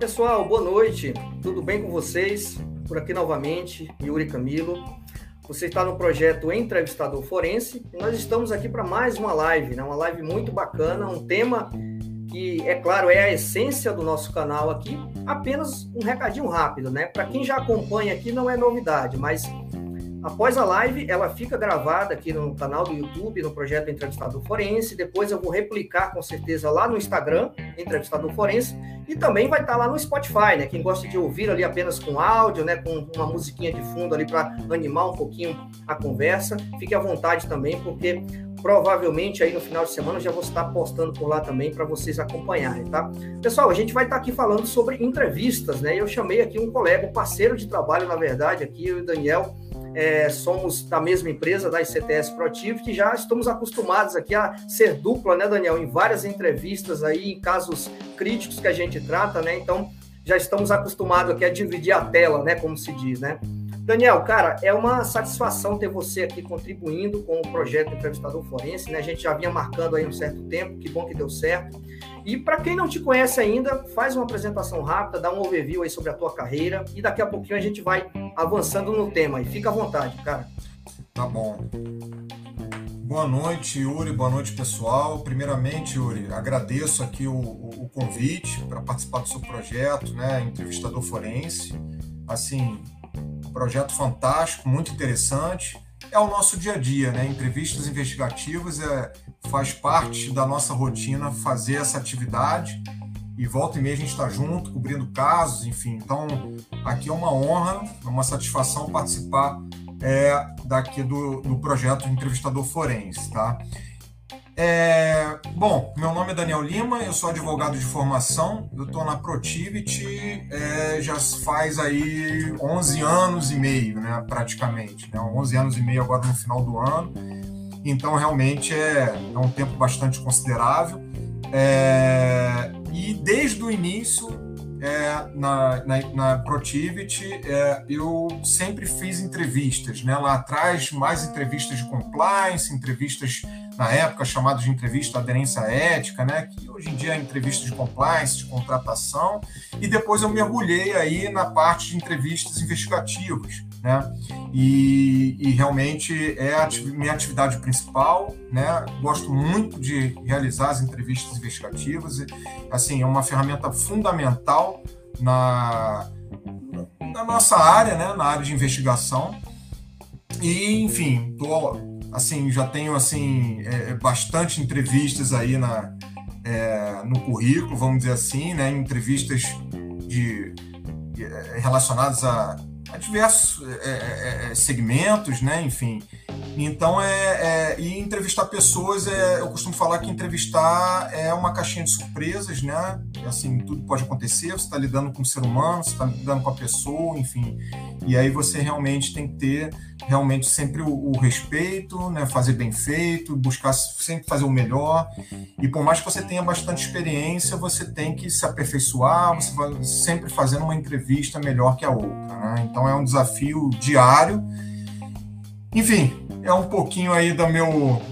pessoal, boa noite. Tudo bem com vocês? Por aqui novamente, Yuri Camilo. Você está no projeto Entrevistador Forense e nós estamos aqui para mais uma live, né? uma live muito bacana, um tema que, é claro, é a essência do nosso canal aqui. Apenas um recadinho rápido, né? Para quem já acompanha aqui, não é novidade, mas Após a live, ela fica gravada aqui no canal do YouTube, no projeto Entrevistador Forense. Depois eu vou replicar com certeza lá no Instagram, Entrevistador Forense, e também vai estar lá no Spotify, né? Quem gosta de ouvir ali apenas com áudio, né? Com uma musiquinha de fundo ali para animar um pouquinho a conversa, fique à vontade também, porque provavelmente aí no final de semana eu já vou estar postando por lá também para vocês acompanharem, tá? Pessoal, a gente vai estar aqui falando sobre entrevistas, né? Eu chamei aqui um colega, um parceiro de trabalho, na verdade, aqui, o Daniel é, somos da mesma empresa, da ICTS Proactivity, já estamos acostumados aqui a ser dupla, né, Daniel, em várias entrevistas aí, em casos críticos que a gente trata, né, então já estamos acostumados aqui a dividir a tela, né, como se diz, né. Daniel, cara, é uma satisfação ter você aqui contribuindo com o projeto Entrevistador Forense, né, a gente já vinha marcando aí um certo tempo, que bom que deu certo, e para quem não te conhece ainda, faz uma apresentação rápida, dá um overview aí sobre a tua carreira e daqui a pouquinho a gente vai avançando no tema. E fica à vontade, cara. Tá bom. Boa noite, Yuri. Boa noite, pessoal. Primeiramente, Yuri, agradeço aqui o, o, convite para participar do seu projeto, né? Entrevistador Forense. Assim, projeto fantástico, muito interessante. É o nosso dia a dia, né? Entrevistas investigativas é, faz parte da nossa rotina fazer essa atividade e volta e meia a gente está junto, cobrindo casos, enfim. Então, aqui é uma honra, é uma satisfação participar é, daqui do, do projeto Entrevistador Forense, tá? É, bom, meu nome é Daniel Lima, eu sou advogado de formação, eu estou na Protivity é, já faz aí 11 anos e meio, né, praticamente, né, 11 anos e meio agora no final do ano, então realmente é, é um tempo bastante considerável. É, e desde o início, é, na, na, na Protivity, é, eu sempre fiz entrevistas, né? Lá atrás, mais entrevistas de compliance, entrevistas na época chamadas de entrevista aderência ética, né? Que hoje em dia é entrevista de compliance, de contratação, e depois eu mergulhei aí na parte de entrevistas investigativas, né? E, e realmente é a minha atividade principal, né? Gosto muito de realizar as entrevistas investigativas, assim, é uma ferramenta fundamental na, na nossa área, né? Na área de investigação. E, enfim, tô, assim, já tenho assim é, é bastante entrevistas aí na, é, no currículo, vamos dizer assim, né? Entrevistas de, de relacionadas a a diversos é, é, é, segmentos, né? Enfim. Então é, é, e entrevistar pessoas é, eu costumo falar que entrevistar é uma caixinha de surpresas, né? Assim tudo pode acontecer. Você está lidando com o ser humano, você está lidando com a pessoa, enfim. E aí você realmente tem que ter realmente sempre o, o respeito, né? Fazer bem feito, buscar sempre fazer o melhor. E por mais que você tenha bastante experiência, você tem que se aperfeiçoar. Você vai sempre fazendo uma entrevista melhor que a outra, né? Então é um desafio diário. Enfim, é um pouquinho aí do meu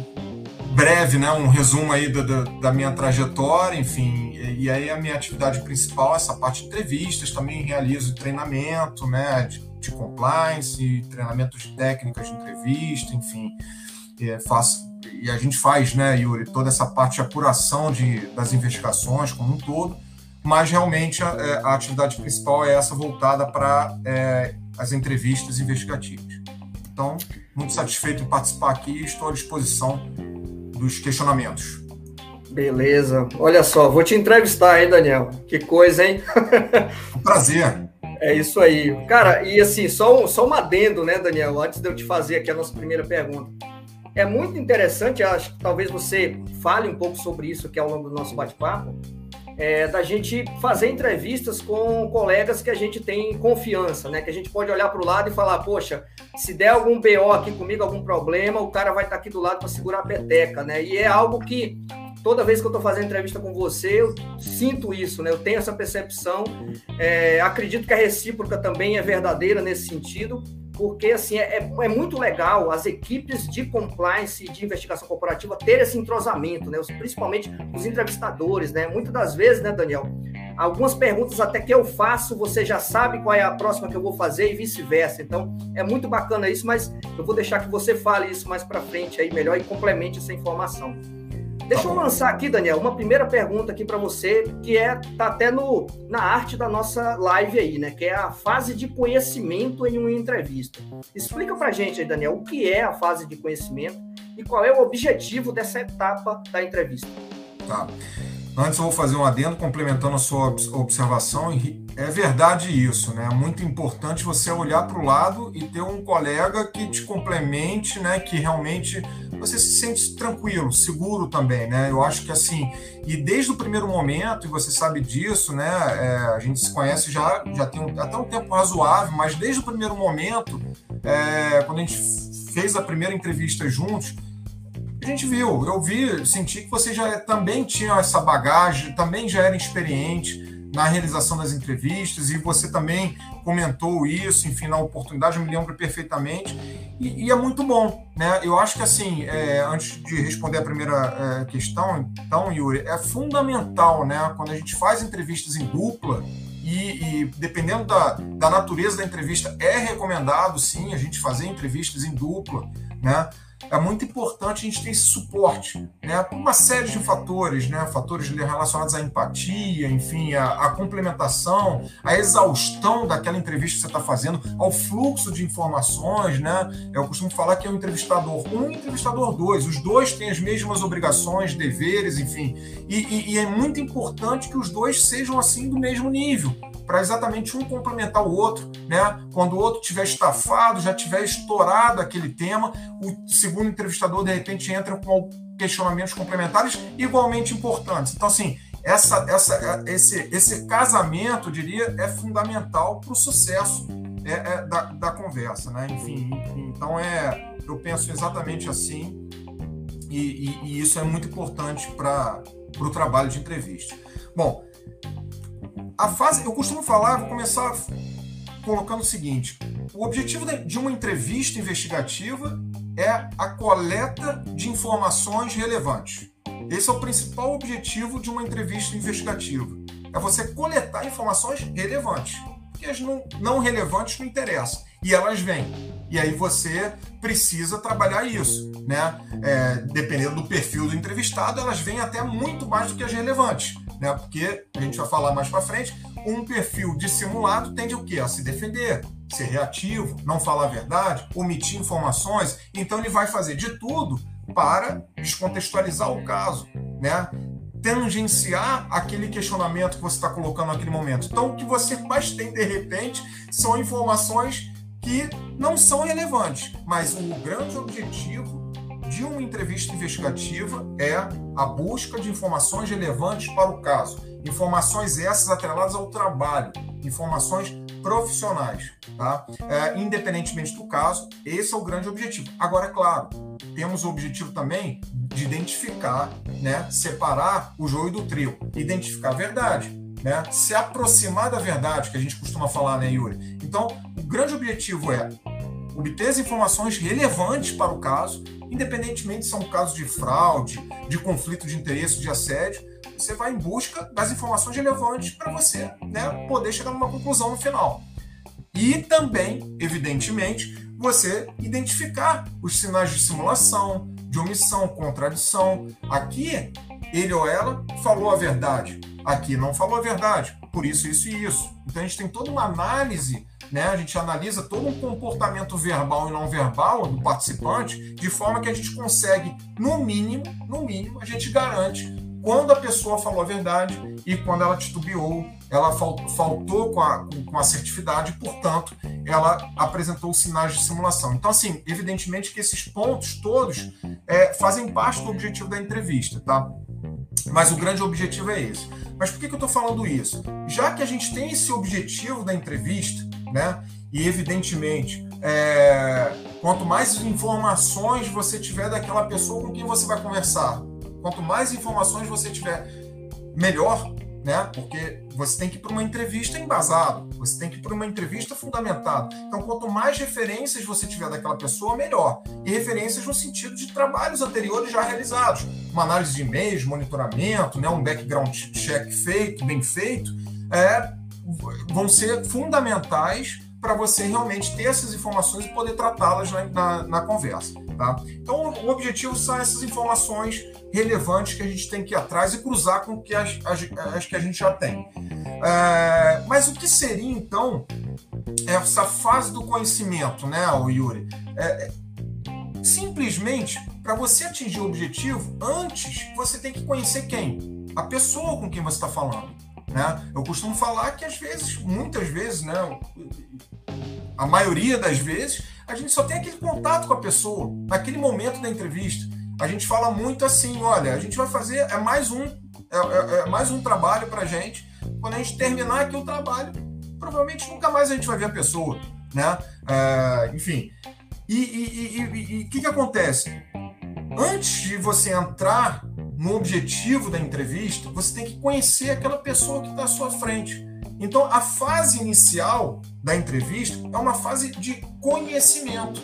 breve, né, um resumo aí da, da, da, minha trajetória, enfim, e, e, aí a minha atividade principal, essa parte de entrevistas, também realizo treinamento, né, de, de compliance, treinamento de técnicas de entrevista, enfim, é, faço, e a gente faz, né, Yuri, toda essa parte de apuração de, das investigações como um todo, mas realmente a, é, a atividade principal é essa voltada para é, as entrevistas investigativas. Então, muito satisfeito em participar aqui e estou à disposição dos questionamentos. Beleza. Olha só, vou te entrevistar, hein, Daniel? Que coisa, hein? Um prazer. É isso aí. Cara, e assim, só, só um adendo, né, Daniel, antes de eu te fazer aqui a nossa primeira pergunta. É muito interessante, acho que talvez você fale um pouco sobre isso aqui ao longo do nosso bate-papo, é, da gente fazer entrevistas com colegas que a gente tem confiança, né? Que a gente pode olhar para o lado e falar, poxa, se der algum BO aqui comigo, algum problema, o cara vai estar tá aqui do lado para segurar a peteca, né? E é algo que toda vez que eu estou fazendo entrevista com você, eu sinto isso, né? Eu tenho essa percepção. É, acredito que a recíproca também é verdadeira nesse sentido porque assim é, é, é, muito legal as equipes de compliance e de investigação corporativa ter esse entrosamento, né? Principalmente os entrevistadores, né? Muitas das vezes, né, Daniel, Algumas perguntas até que eu faço, você já sabe qual é a próxima que eu vou fazer e vice-versa. Então, é muito bacana isso, mas eu vou deixar que você fale isso mais para frente aí melhor e complemente essa informação. Deixa eu lançar aqui, Daniel, uma primeira pergunta aqui para você, que é tá até no, na arte da nossa live aí, né? Que é a fase de conhecimento em uma entrevista. Explica para gente aí, Daniel, o que é a fase de conhecimento e qual é o objetivo dessa etapa da entrevista. Tá. Antes eu vou fazer um adendo complementando a sua observação. É verdade isso, né? É muito importante você olhar para o lado e ter um colega que te complemente, né? Que realmente você se sente tranquilo, seguro também, né? Eu acho que assim, e desde o primeiro momento, e você sabe disso, né? É, a gente se conhece já, já tem um, até um tempo razoável, mas desde o primeiro momento, é, quando a gente fez a primeira entrevista juntos, a gente viu, eu vi, senti que você já também tinha essa bagagem, também já era experiente na realização das entrevistas e você também comentou isso, enfim, na oportunidade, eu me lembro perfeitamente e, e é muito bom, né? Eu acho que assim, é, antes de responder a primeira é, questão, então, Yuri, é fundamental, né? Quando a gente faz entrevistas em dupla e, e dependendo da, da natureza da entrevista, é recomendado sim a gente fazer entrevistas em dupla, né? É muito importante a gente ter esse suporte, né? Por uma série de fatores, né? Fatores relacionados à empatia, enfim, à, à complementação, à exaustão daquela entrevista que você está fazendo, ao fluxo de informações, né? Eu costumo falar que é um entrevistador um e entrevistador dois. Os dois têm as mesmas obrigações, deveres, enfim. E, e, e é muito importante que os dois sejam assim do mesmo nível para exatamente um complementar o outro, né? Quando o outro tiver estafado, já tiver estourado aquele tema, o segundo entrevistador de repente entra com questionamentos complementares igualmente importantes. Então, assim, essa, essa, esse, esse casamento, eu diria, é fundamental para o sucesso é, é, da, da conversa, né? Enfim, então é, eu penso exatamente assim e, e, e isso é muito importante para o trabalho de entrevista. Bom, a fase, eu costumo falar, vou começar colocando o seguinte: o objetivo de uma entrevista investigativa é a coleta de informações relevantes. Esse é o principal objetivo de uma entrevista investigativa. É você coletar informações relevantes. Porque as não, não relevantes não interessam. E elas vêm. E aí você precisa trabalhar isso. Né? É, dependendo do perfil do entrevistado, elas vêm até muito mais do que as relevantes né? Porque a gente vai falar mais para frente, um perfil dissimulado tende o quê? A se defender, ser reativo, não falar a verdade, omitir informações. Então ele vai fazer de tudo para descontextualizar o caso, né? tangenciar aquele questionamento que você está colocando naquele momento. Então, o que você mais tem de repente são informações que não são relevantes, mas o grande objetivo de uma entrevista investigativa é a busca de informações relevantes para o caso. Informações essas atreladas ao trabalho, informações profissionais, tá? É, independentemente do caso, esse é o grande objetivo. Agora, é claro, temos o objetivo também de identificar, né, separar o joio do trio, identificar a verdade, né, se aproximar da verdade, que a gente costuma falar, né, Yuri? Então, o grande objetivo é obter as informações relevantes para o caso, independentemente se são casos de fraude, de conflito de interesse, de assédio, você vai em busca das informações relevantes para você né, poder chegar numa conclusão no final. E também, evidentemente, você identificar os sinais de simulação, de omissão, contradição. Aqui, ele ou ela falou a verdade, aqui não falou a verdade, por isso, isso e isso. Então a gente tem toda uma análise né? A gente analisa todo um comportamento verbal e não verbal do participante, de forma que a gente consegue, no mínimo, no mínimo, a gente garante quando a pessoa falou a verdade e quando ela titubeou, ela faltou com a, com assertividade, portanto, ela apresentou sinais de simulação. Então, assim, evidentemente que esses pontos todos é, fazem parte do objetivo da entrevista, tá? Mas o grande objetivo é esse. Mas por que, que eu estou falando isso? Já que a gente tem esse objetivo da entrevista, né? E evidentemente, é, quanto mais informações você tiver daquela pessoa com quem você vai conversar, quanto mais informações você tiver, melhor, né? Porque você tem que ir para uma entrevista embasado, você tem que ir para uma entrevista fundamentado. Então, quanto mais referências você tiver daquela pessoa, melhor. E referências no sentido de trabalhos anteriores já realizados, uma análise de e-mails, monitoramento, né? Um background check feito, bem feito, é, vão ser fundamentais para você realmente ter essas informações e poder tratá-las na, na, na, conversa. Tá? Então, o objetivo são essas informações relevantes que a gente tem que ir atrás e cruzar com que as, as, as que a gente já tem. É, mas o que seria, então, essa fase do conhecimento, né, Yuri? É, é simplesmente, para você atingir o objetivo, antes você tem que conhecer quem? A pessoa com quem você está falando. Né? Eu costumo falar que às vezes, muitas vezes, né, a maioria das vezes, a gente só tem aquele contato com a pessoa, naquele momento da entrevista. A gente fala muito assim, olha, a gente vai fazer, é mais um, é, é, é mais um trabalho para a gente. Quando a gente terminar aqui o trabalho, provavelmente nunca mais a gente vai ver a pessoa, né? É, enfim, e o que, que acontece? Antes de você entrar no objetivo da entrevista, você tem que conhecer aquela pessoa que está à sua frente. Então, a fase inicial da entrevista é uma fase de conhecimento.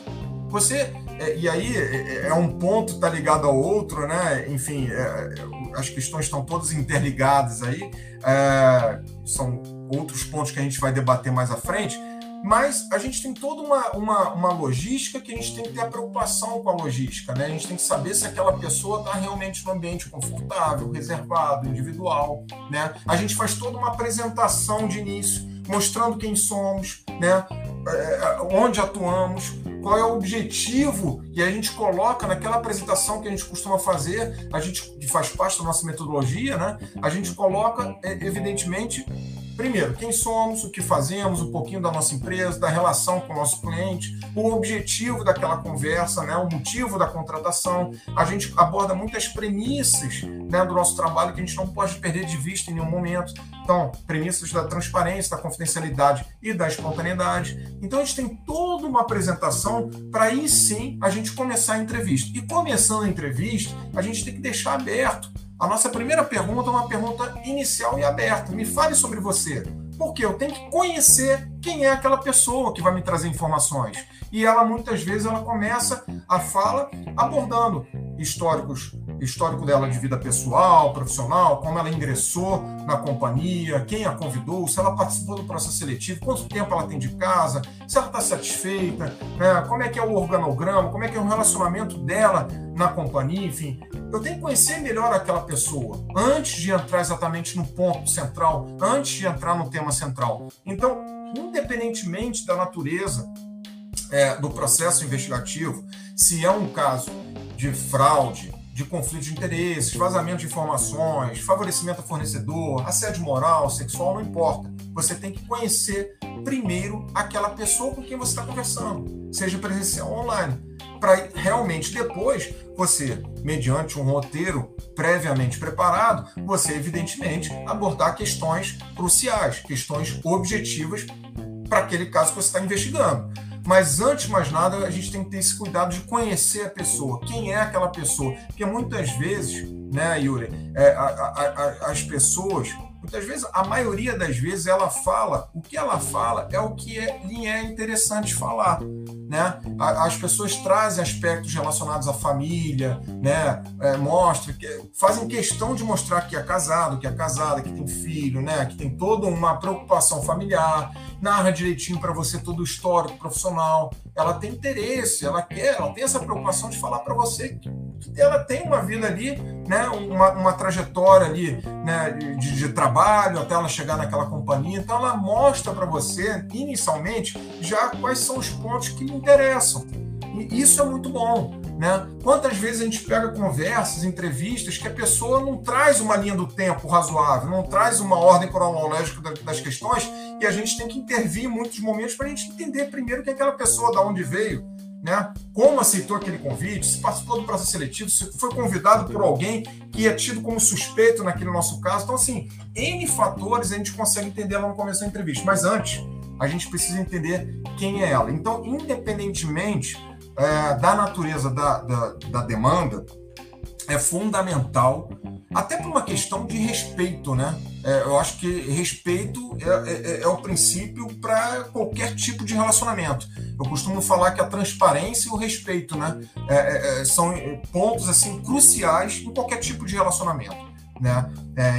Você, é, e aí é, é, é um ponto está ligado ao outro, né? Enfim, é, as questões estão todas interligadas aí. É, são outros pontos que a gente vai debater mais à frente mas a gente tem toda uma, uma, uma, logística que a gente tem que ter a preocupação com a logística, né? A gente tem que saber se aquela pessoa está realmente no ambiente confortável, reservado, individual, né? A gente faz toda uma apresentação de início, mostrando quem somos, né? É, onde atuamos, qual é o objetivo, e a gente coloca naquela apresentação que a gente costuma fazer, a gente que faz parte da nossa metodologia, né? A gente coloca, é, evidentemente, Primeiro, quem somos, o que fazemos, um pouquinho da nossa empresa, da relação com o nosso cliente, o objetivo daquela conversa, né, o motivo da contratação. A gente aborda muitas premissas né, do nosso trabalho que a gente não pode perder de vista em nenhum momento. Então, premissas da transparência, da confidencialidade e da espontaneidade. Então, a gente tem toda uma apresentação para aí sim a gente começar a entrevista. E começando a entrevista, a gente tem que deixar aberto a nossa primeira pergunta é uma pergunta inicial e aberta. Me fale sobre você. Porque eu tenho que conhecer quem é aquela pessoa que vai me trazer informações. E ela muitas vezes ela começa a fala abordando históricos, histórico dela de vida pessoal, profissional, como ela ingressou na companhia, quem a convidou, se ela participou do processo seletivo, quanto tempo ela tem de casa, se ela está satisfeita, né, como é que é o organograma, como é que é o relacionamento dela na companhia, enfim. Eu tenho que conhecer melhor aquela pessoa antes de entrar exatamente no ponto central, antes de entrar no tema central. Então, independentemente da natureza é, do processo investigativo, se é um caso de fraude, de conflito de interesses, vazamento de informações, favorecimento a fornecedor, assédio moral, sexual, não importa. Você tem que conhecer primeiro aquela pessoa com quem você está conversando, seja presencial ou online, para realmente depois você, mediante um roteiro previamente preparado, você evidentemente abordar questões cruciais, questões objetivas para aquele caso que você está investigando. Mas antes de mais nada, a gente tem que ter esse cuidado de conhecer a pessoa, quem é aquela pessoa. Porque muitas vezes, né, Yuri, é, a, a, a, as pessoas, muitas vezes, a maioria das vezes, ela fala, o que ela fala é o que é, lhe é interessante falar. Né? As pessoas trazem aspectos relacionados à família, né? É, mostra, que, fazem questão de mostrar que é casado, que é casada, que tem filho, né? que tem toda uma preocupação familiar narra direitinho para você todo o histórico profissional. Ela tem interesse, ela quer, ela tem essa preocupação de falar para você que, ela tem uma vida ali, né, uma, uma trajetória ali né, de, de trabalho até ela chegar naquela companhia. Então ela mostra para você, inicialmente, já quais são os pontos que lhe interessam. E isso é muito bom. Né? Quantas vezes a gente pega conversas, entrevistas, que a pessoa não traz uma linha do tempo razoável, não traz uma ordem cronológica das questões, e a gente tem que intervir em muitos momentos para a gente entender primeiro que aquela pessoa, da onde veio, né? como aceitou aquele convite, se participou do processo seletivo, se foi convidado por alguém que é tido como suspeito naquele nosso caso. Então, assim, N fatores a gente consegue entender lá no começo da entrevista. Mas antes, a gente precisa entender quem é ela. Então, independentemente é, da natureza da, da, da, demanda, é fundamental até por uma questão de respeito, né? É, eu acho que respeito é, é, é o princípio para qualquer tipo de relacionamento. Eu costumo falar que a transparência e o respeito, né, é, é, é são pontos assim cruciais em qualquer tipo de relacionamento, né?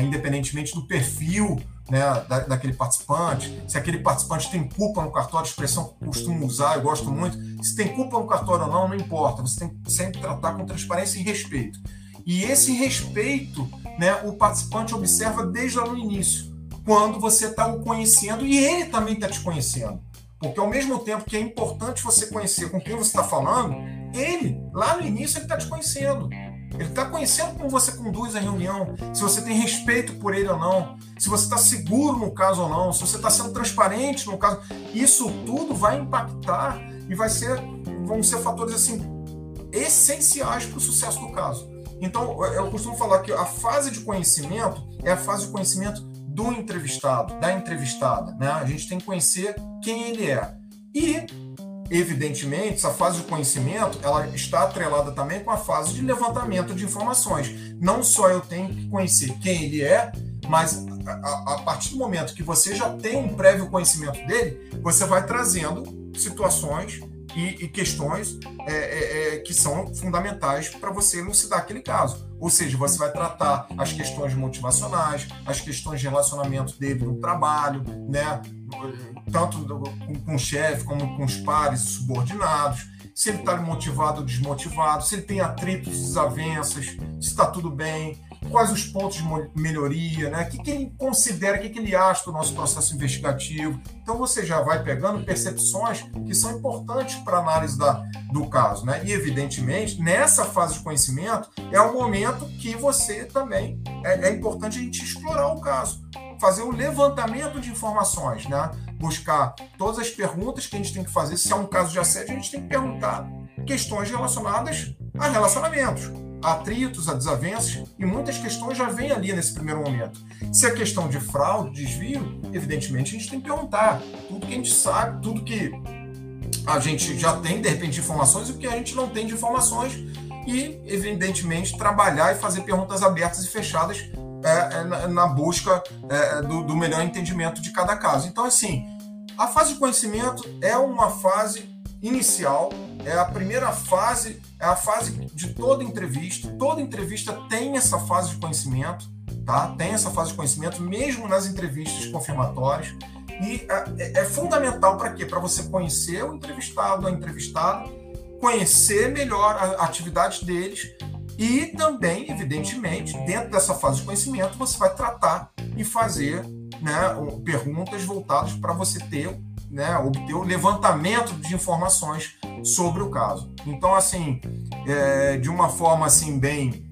independentemente do perfil né, da, daquele participante, se aquele participante tem culpa no cartório, expressão que eu costumo usar, eu gosto muito, se tem culpa no cartório ou não, não importa, você tem que sempre tratar com transparência e respeito. E esse respeito, né, o participante observa desde lá no início, quando você está o conhecendo e ele também está te conhecendo. Porque ao mesmo tempo que é importante você conhecer com quem você está falando, ele, lá no início, ele está te conhecendo. Ele está conhecendo como você conduz a reunião, se você tem respeito por ele ou não, se você está seguro no caso ou não, se você está sendo transparente no caso. Isso tudo vai impactar e vai ser, vão ser fatores assim essenciais para o sucesso do caso. Então, eu costumo falar que a fase de conhecimento é a fase de conhecimento do entrevistado, da entrevistada. Né? A gente tem que conhecer quem ele é. E, evidentemente, essa fase de conhecimento ela está atrelada também com a fase de levantamento de informações. Não só eu tenho que conhecer quem ele é, mas a, a partir do momento que você já tem um prévio conhecimento dele, você vai trazendo situações e, e questões é, é, é, que são fundamentais para você elucidar aquele caso. Ou seja, você vai tratar as questões motivacionais, as questões de relacionamento dele no trabalho, né? Tanto com, com o chefe como com os pares e subordinados, se ele está motivado ou desmotivado, se ele tem atritos, desavenças, se está tudo bem, quais os pontos de melhoria, né? o que, que ele considera, o que, que ele acha do nosso processo investigativo. Então você já vai pegando percepções que são importantes para a análise da, do caso. Né? E, evidentemente, nessa fase de conhecimento, é o momento que você também é, é importante a gente explorar o caso. Fazer o levantamento de informações, né? Buscar todas as perguntas que a gente tem que fazer. Se é um caso de assédio, a gente tem que perguntar questões relacionadas a relacionamentos atritos, a desavenças, e muitas questões já vêm ali nesse primeiro momento. Se é questão de fraude, desvio, evidentemente a gente tem que perguntar tudo que a gente sabe, tudo que a gente já tem, de repente, informações e o que a gente não tem de informações, e, evidentemente, trabalhar e fazer perguntas abertas e fechadas é, é, na, na, busca é, do, do melhor entendimento de cada caso. Então, assim, a fase de conhecimento é uma fase inicial, é a primeira fase, é a fase de toda entrevista. Toda entrevista tem essa fase de conhecimento, tá? Tem essa fase de conhecimento, mesmo nas entrevistas confirmatórias. E é, é fundamental para quê? Para você conhecer o entrevistado, a entrevistada, conhecer melhor a atividade deles e também, evidentemente, dentro dessa fase de conhecimento, você vai tratar e fazer né, perguntas voltadas para você ter né, obter o levantamento de informações sobre o caso. Então, assim, é, de uma forma assim bem,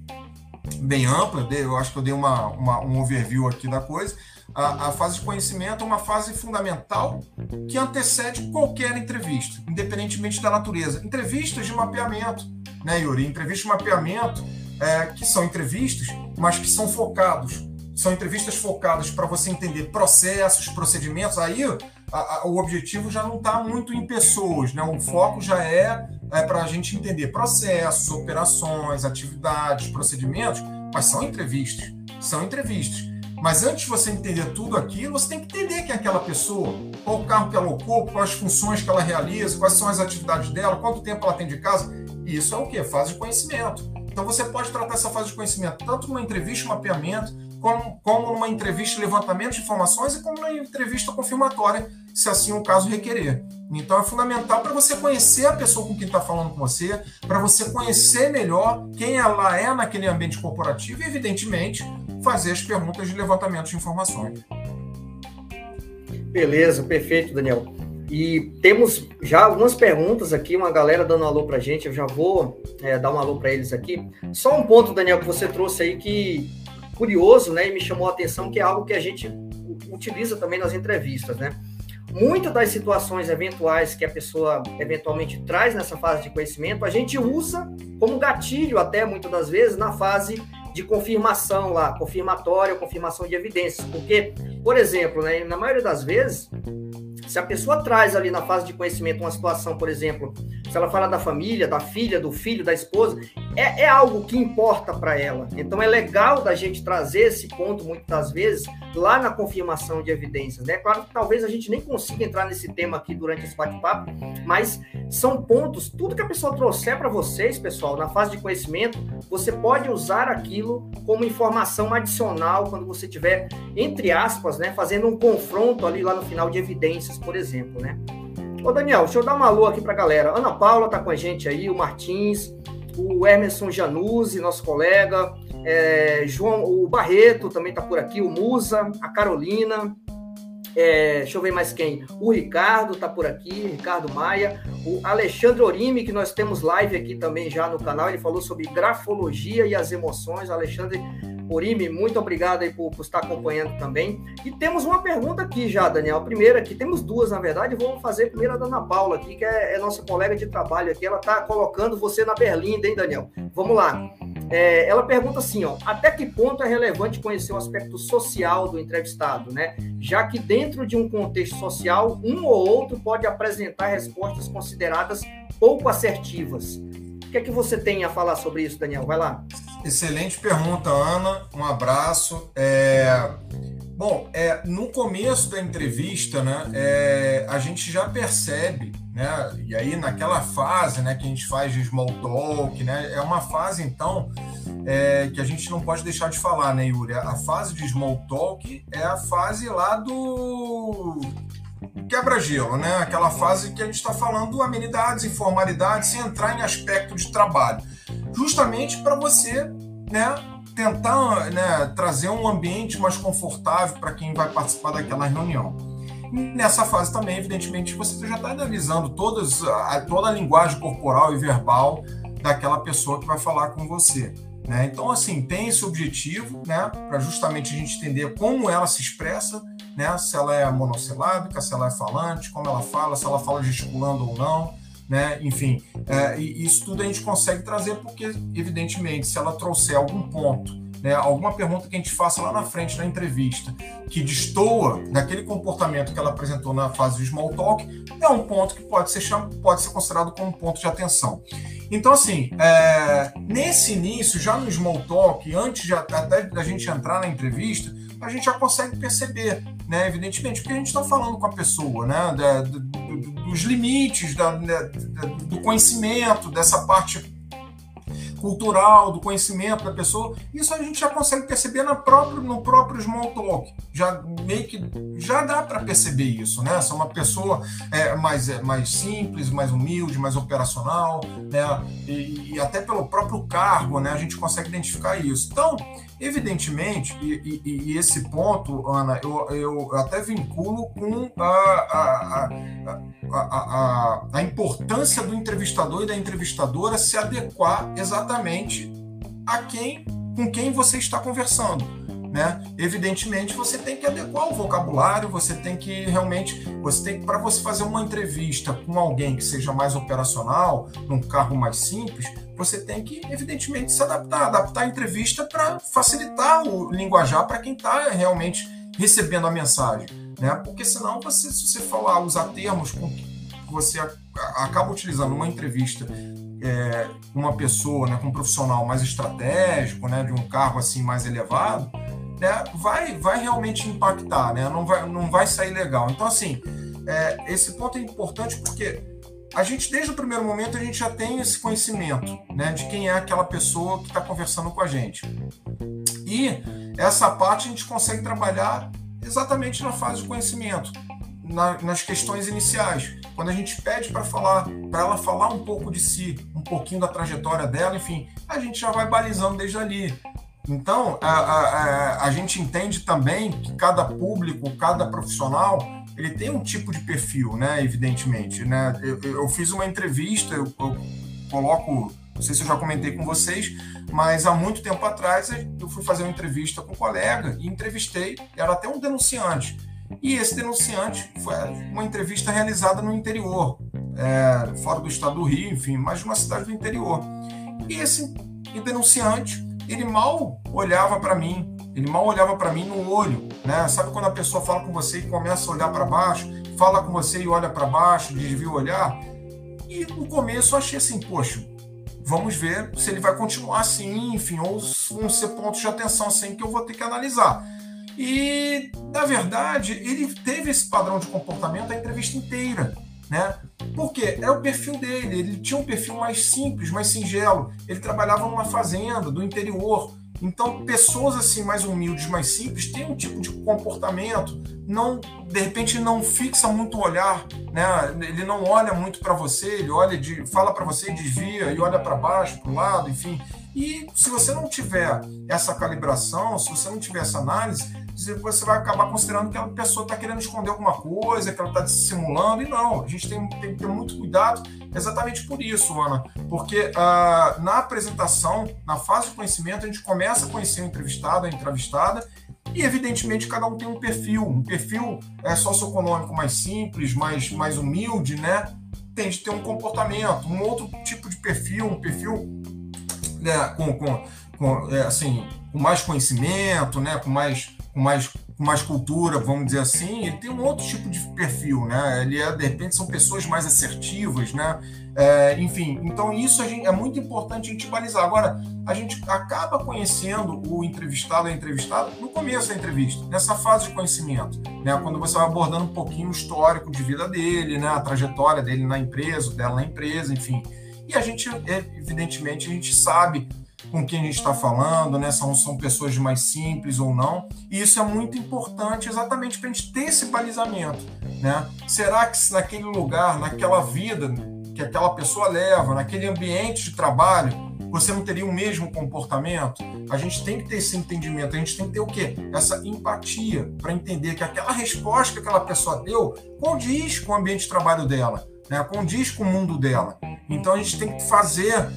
bem ampla, eu acho que eu dei uma, uma um overview aqui da coisa. A, a, fase de conhecimento é uma fase fundamental que antecede qualquer entrevista, independentemente da natureza. Entrevistas de mapeamento, né, Yuri? Entrevistas de mapeamento é, que são entrevistas, mas que são focados. São entrevistas focadas para você entender processos, procedimentos. Aí a, a, o objetivo já não está muito em pessoas, né? O foco já é, é para a gente entender processos, operações, atividades, procedimentos, mas são entrevistas, são entrevistas. Mas antes de você entender tudo aquilo, você tem que entender quem é aquela pessoa, qual o carro que ela ocupa, quais as funções que ela realiza, quais são as atividades dela, quanto tempo ela tem de casa. Isso é o que? Fase de conhecimento. Então você pode tratar essa fase de conhecimento tanto numa entrevista, mapeamento, como, como numa entrevista levantamento de informações e como numa entrevista confirmatória, se assim o caso requerer. Então é fundamental para você conhecer a pessoa com quem está falando com você, para você conhecer melhor quem ela é naquele ambiente corporativo e, evidentemente, fazer as perguntas de levantamento de informações. Beleza, perfeito, Daniel. E temos já algumas perguntas aqui, uma galera dando um alô para gente. Eu já vou é, dar um alô para eles aqui. Só um ponto, Daniel, que você trouxe aí que curioso, né, e me chamou a atenção que é algo que a gente utiliza também nas entrevistas, né? Muitas das situações eventuais que a pessoa eventualmente traz nessa fase de conhecimento, a gente usa como gatilho até muitas das vezes na fase de confirmação lá, confirmatória, confirmação de evidências, porque, por exemplo, né, na maioria das vezes, se a pessoa traz ali na fase de conhecimento uma situação, por exemplo, se ela fala da família, da filha, do filho, da esposa, é, é algo que importa para ela. Então é legal da gente trazer esse ponto, muitas vezes, lá na confirmação de evidências. Né? Claro que talvez a gente nem consiga entrar nesse tema aqui durante esse bate-papo, mas são pontos, tudo que a pessoa trouxer para vocês, pessoal, na fase de conhecimento, você pode usar aquilo como informação adicional quando você tiver, entre aspas, né, fazendo um confronto ali lá no final de evidências, por exemplo, né? Ô, Daniel, deixa eu dar uma alô aqui para a galera. Ana Paula tá com a gente aí, o Martins, o Emerson Januzzi, nosso colega, é, João, o Barreto também está por aqui, o Musa, a Carolina, é, deixa eu ver mais quem. O Ricardo está por aqui, Ricardo Maia. O Alexandre Orime, que nós temos live aqui também já no canal, ele falou sobre grafologia e as emoções. Alexandre Orime, muito obrigado aí por, por, estar acompanhando também. E temos uma pergunta aqui já, Daniel. Primeira aqui, temos duas, na verdade. Vou fazer a da Ana Paula aqui, que é, é nossa colega de trabalho aqui. Ela está colocando você na berlinda, hein, Daniel? Vamos lá. É, ela pergunta assim, ó, até que ponto é relevante conhecer o aspecto social do entrevistado, né? Já que dentro de um contexto social, um ou outro pode apresentar respostas consideradas pouco assertivas. Que é que você tem a falar sobre isso, Daniel? Vai lá. Excelente pergunta, Ana. Um abraço. É... Bom, é, no começo da entrevista, né, é, a gente já percebe né? E aí naquela fase, né, que a gente faz de small talk, né, é uma fase então é, que a gente não pode deixar de falar, né, Yuri? A fase de small talk é a fase lá do quebra-gelo, né? Aquela fase que a gente está falando amenidades, informalidades, sem entrar em aspecto de trabalho, justamente para você, né? Tentar né, trazer um ambiente mais confortável para quem vai participar daquela reunião. Nessa fase também, evidentemente, você já está analisando todas, toda a linguagem corporal e verbal daquela pessoa que vai falar com você. Né? Então, assim, tem esse objetivo, né, para justamente a gente entender como ela se expressa, né, se ela é monossilábica, se ela é falante, como ela fala, se ela fala gesticulando ou não, né, enfim, é, isso tudo a gente consegue trazer porque, evidentemente, se ela trouxer algum ponto né, alguma pergunta que a gente faça lá na frente na entrevista que destoa daquele comportamento que ela apresentou na fase de small talk, é um ponto que pode ser, pode ser considerado como um ponto de atenção. Então, assim, é, nesse início, já no small talk, antes de, até da gente entrar na entrevista, a gente já consegue perceber, né, evidentemente, porque a gente está falando com a pessoa, né, da, do, dos limites, da, da, do conhecimento, dessa parte cultural, do conhecimento da pessoa, isso a gente já consegue perceber na próprio, no próprio small talk. Já meio que já dá para perceber isso, né? Se é uma pessoa é, mais, é, mais simples, mais humilde, mais operacional, né? E, e, até pelo próprio cargo, né? A gente consegue identificar isso. Então, evidentemente, e, e, e esse ponto, Ana, eu, eu até vinculo com a, a, a, a, importância do entrevistador e da entrevistadora se adequar exatamente a quem com quem você está conversando né? Evidentemente, você tem que adequar o vocabulário, você tem que realmente, você tem para você fazer uma entrevista com alguém que seja mais operacional, num carro mais simples, você tem que, evidentemente, se adaptar, adaptar a entrevista para facilitar o linguajar para quem está realmente recebendo a mensagem, né? Porque senão você, se você falar, usar termos com que você acaba utilizando numa entrevista é, uma pessoa, né, com um profissional mais estratégico, né, de um cargo assim mais elevado, né, vai, vai realmente impactar, né? não, vai, não vai sair legal. Então, assim, é, esse ponto é importante porque a gente, desde o primeiro momento, a gente já tem esse conhecimento né, de quem é aquela pessoa que está conversando com a gente. E essa parte a gente consegue trabalhar exatamente na fase de conhecimento, na, nas questões iniciais. Quando a gente pede para falar, para ela falar um pouco de si, um pouquinho da trajetória dela, enfim, a gente já vai balizando desde ali. Então, a, a, a, gente entende também que cada público, cada profissional, ele tem um tipo de perfil, né? Evidentemente, né? Eu, eu fiz uma entrevista, eu, eu, coloco, não sei se eu já comentei com vocês, mas há muito tempo atrás eu fui fazer uma entrevista com um colega e entrevistei, era até um denunciante. E esse denunciante foi uma entrevista realizada no interior, é, fora do estado do Rio, enfim, mas numa cidade do interior. E esse denunciante ele mal olhava para mim, ele mal olhava para mim no olho, né? Sabe quando a pessoa fala com você e começa a olhar para baixo, fala com você e olha para baixo, desvia o olhar? E no começo eu achei assim, poxa, vamos ver se ele vai continuar assim, enfim, ou vão ser pontos de atenção assim que eu vou ter que analisar. E, na verdade, ele teve esse padrão de comportamento a entrevista inteira. Né? Porque é o perfil dele, ele tinha um perfil mais simples, mais singelo. Ele trabalhava numa fazenda do interior, então, pessoas assim mais humildes, mais simples, têm um tipo de comportamento, não, de repente não fixa muito o olhar, né? Ele não olha muito para você, ele olha de, fala para você, desvia e olha para baixo, para o lado, enfim. E se você não tiver essa calibração, se você não tiver essa análise, você vai acabar considerando que a pessoa está querendo esconder alguma coisa, que ela está dissimulando, e não, a gente tem, tem, que ter muito cuidado exatamente por isso, Ana, porque uh, na apresentação, na fase de conhecimento, a gente começa a conhecer o entrevistado, a entrevistada, e evidentemente cada um tem um perfil, um perfil é, socioeconômico mais simples, mais, mais humilde, né? Tem de ter um comportamento, um outro tipo de perfil, um perfil né, com, com, com é, assim, com mais conhecimento, né, com mais com mais, com mais cultura, vamos dizer assim, ele tem um outro tipo de perfil, né? Ele é, de repente, são pessoas mais assertivas, né? É, enfim, então isso gente, é muito importante a gente balizar. Agora, a gente acaba conhecendo o entrevistado, a entrevistada, no começo da entrevista, nessa fase de conhecimento, né? Quando você vai abordando um pouquinho o histórico de vida dele, né? A trajetória dele na empresa, dela na empresa, enfim. E a gente, evidentemente, a gente sabe com quem a gente está falando, né? São, são pessoas mais simples ou não. E isso é muito importante exatamente para a gente ter esse balizamento. Né? Será que naquele lugar, naquela vida que aquela pessoa leva, naquele ambiente de trabalho, você não teria o mesmo comportamento? A gente tem que ter esse entendimento, a gente tem que ter o quê? Essa empatia para entender que aquela resposta que aquela pessoa deu condiz com o ambiente de trabalho dela, né? condiz com o mundo dela. Então a gente tem que fazer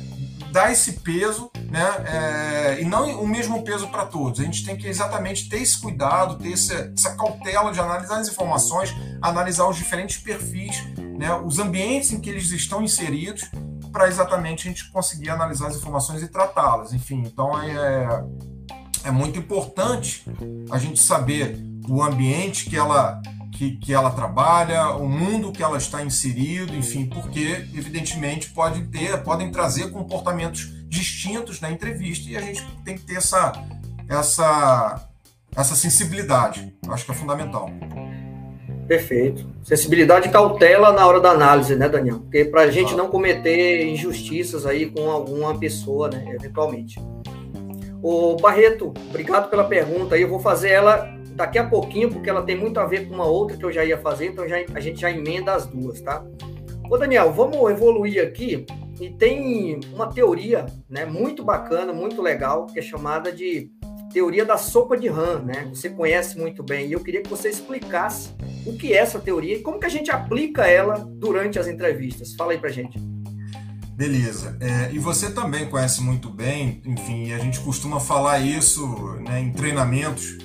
dar esse peso, né? É, e não o mesmo peso para todos. A gente tem que exatamente ter esse cuidado, ter essa, essa cautela de analisar as informações, analisar os diferentes perfis, né? Os ambientes em que eles estão inseridos, para exatamente a gente conseguir analisar as informações e tratá-las. Enfim, então é, é muito importante a gente saber o ambiente que ela que, que ela trabalha, o mundo que ela está inserido, enfim, porque evidentemente pode ter, podem trazer comportamentos distintos na entrevista e a gente tem que ter essa essa essa sensibilidade. Acho que é fundamental. Perfeito. Sensibilidade e cautela na hora da análise, né, Daniel? Porque para a gente não cometer injustiças aí com alguma pessoa, né, eventualmente. O Barreto, obrigado pela pergunta. Eu vou fazer ela daqui a pouquinho, porque ela tem muito a ver com uma outra que eu já ia fazer, então já, a gente já emenda as duas, tá? Ô Daniel, vamos evoluir aqui e tem uma teoria, né, muito bacana, muito legal, que é chamada de teoria da sopa de rã, né? Você conhece muito bem e eu queria que você explicasse o que é essa teoria e como que a gente aplica ela durante as entrevistas. Fala aí pra gente. Beleza. É, e você também conhece muito bem, enfim, a gente costuma falar isso né, em treinamentos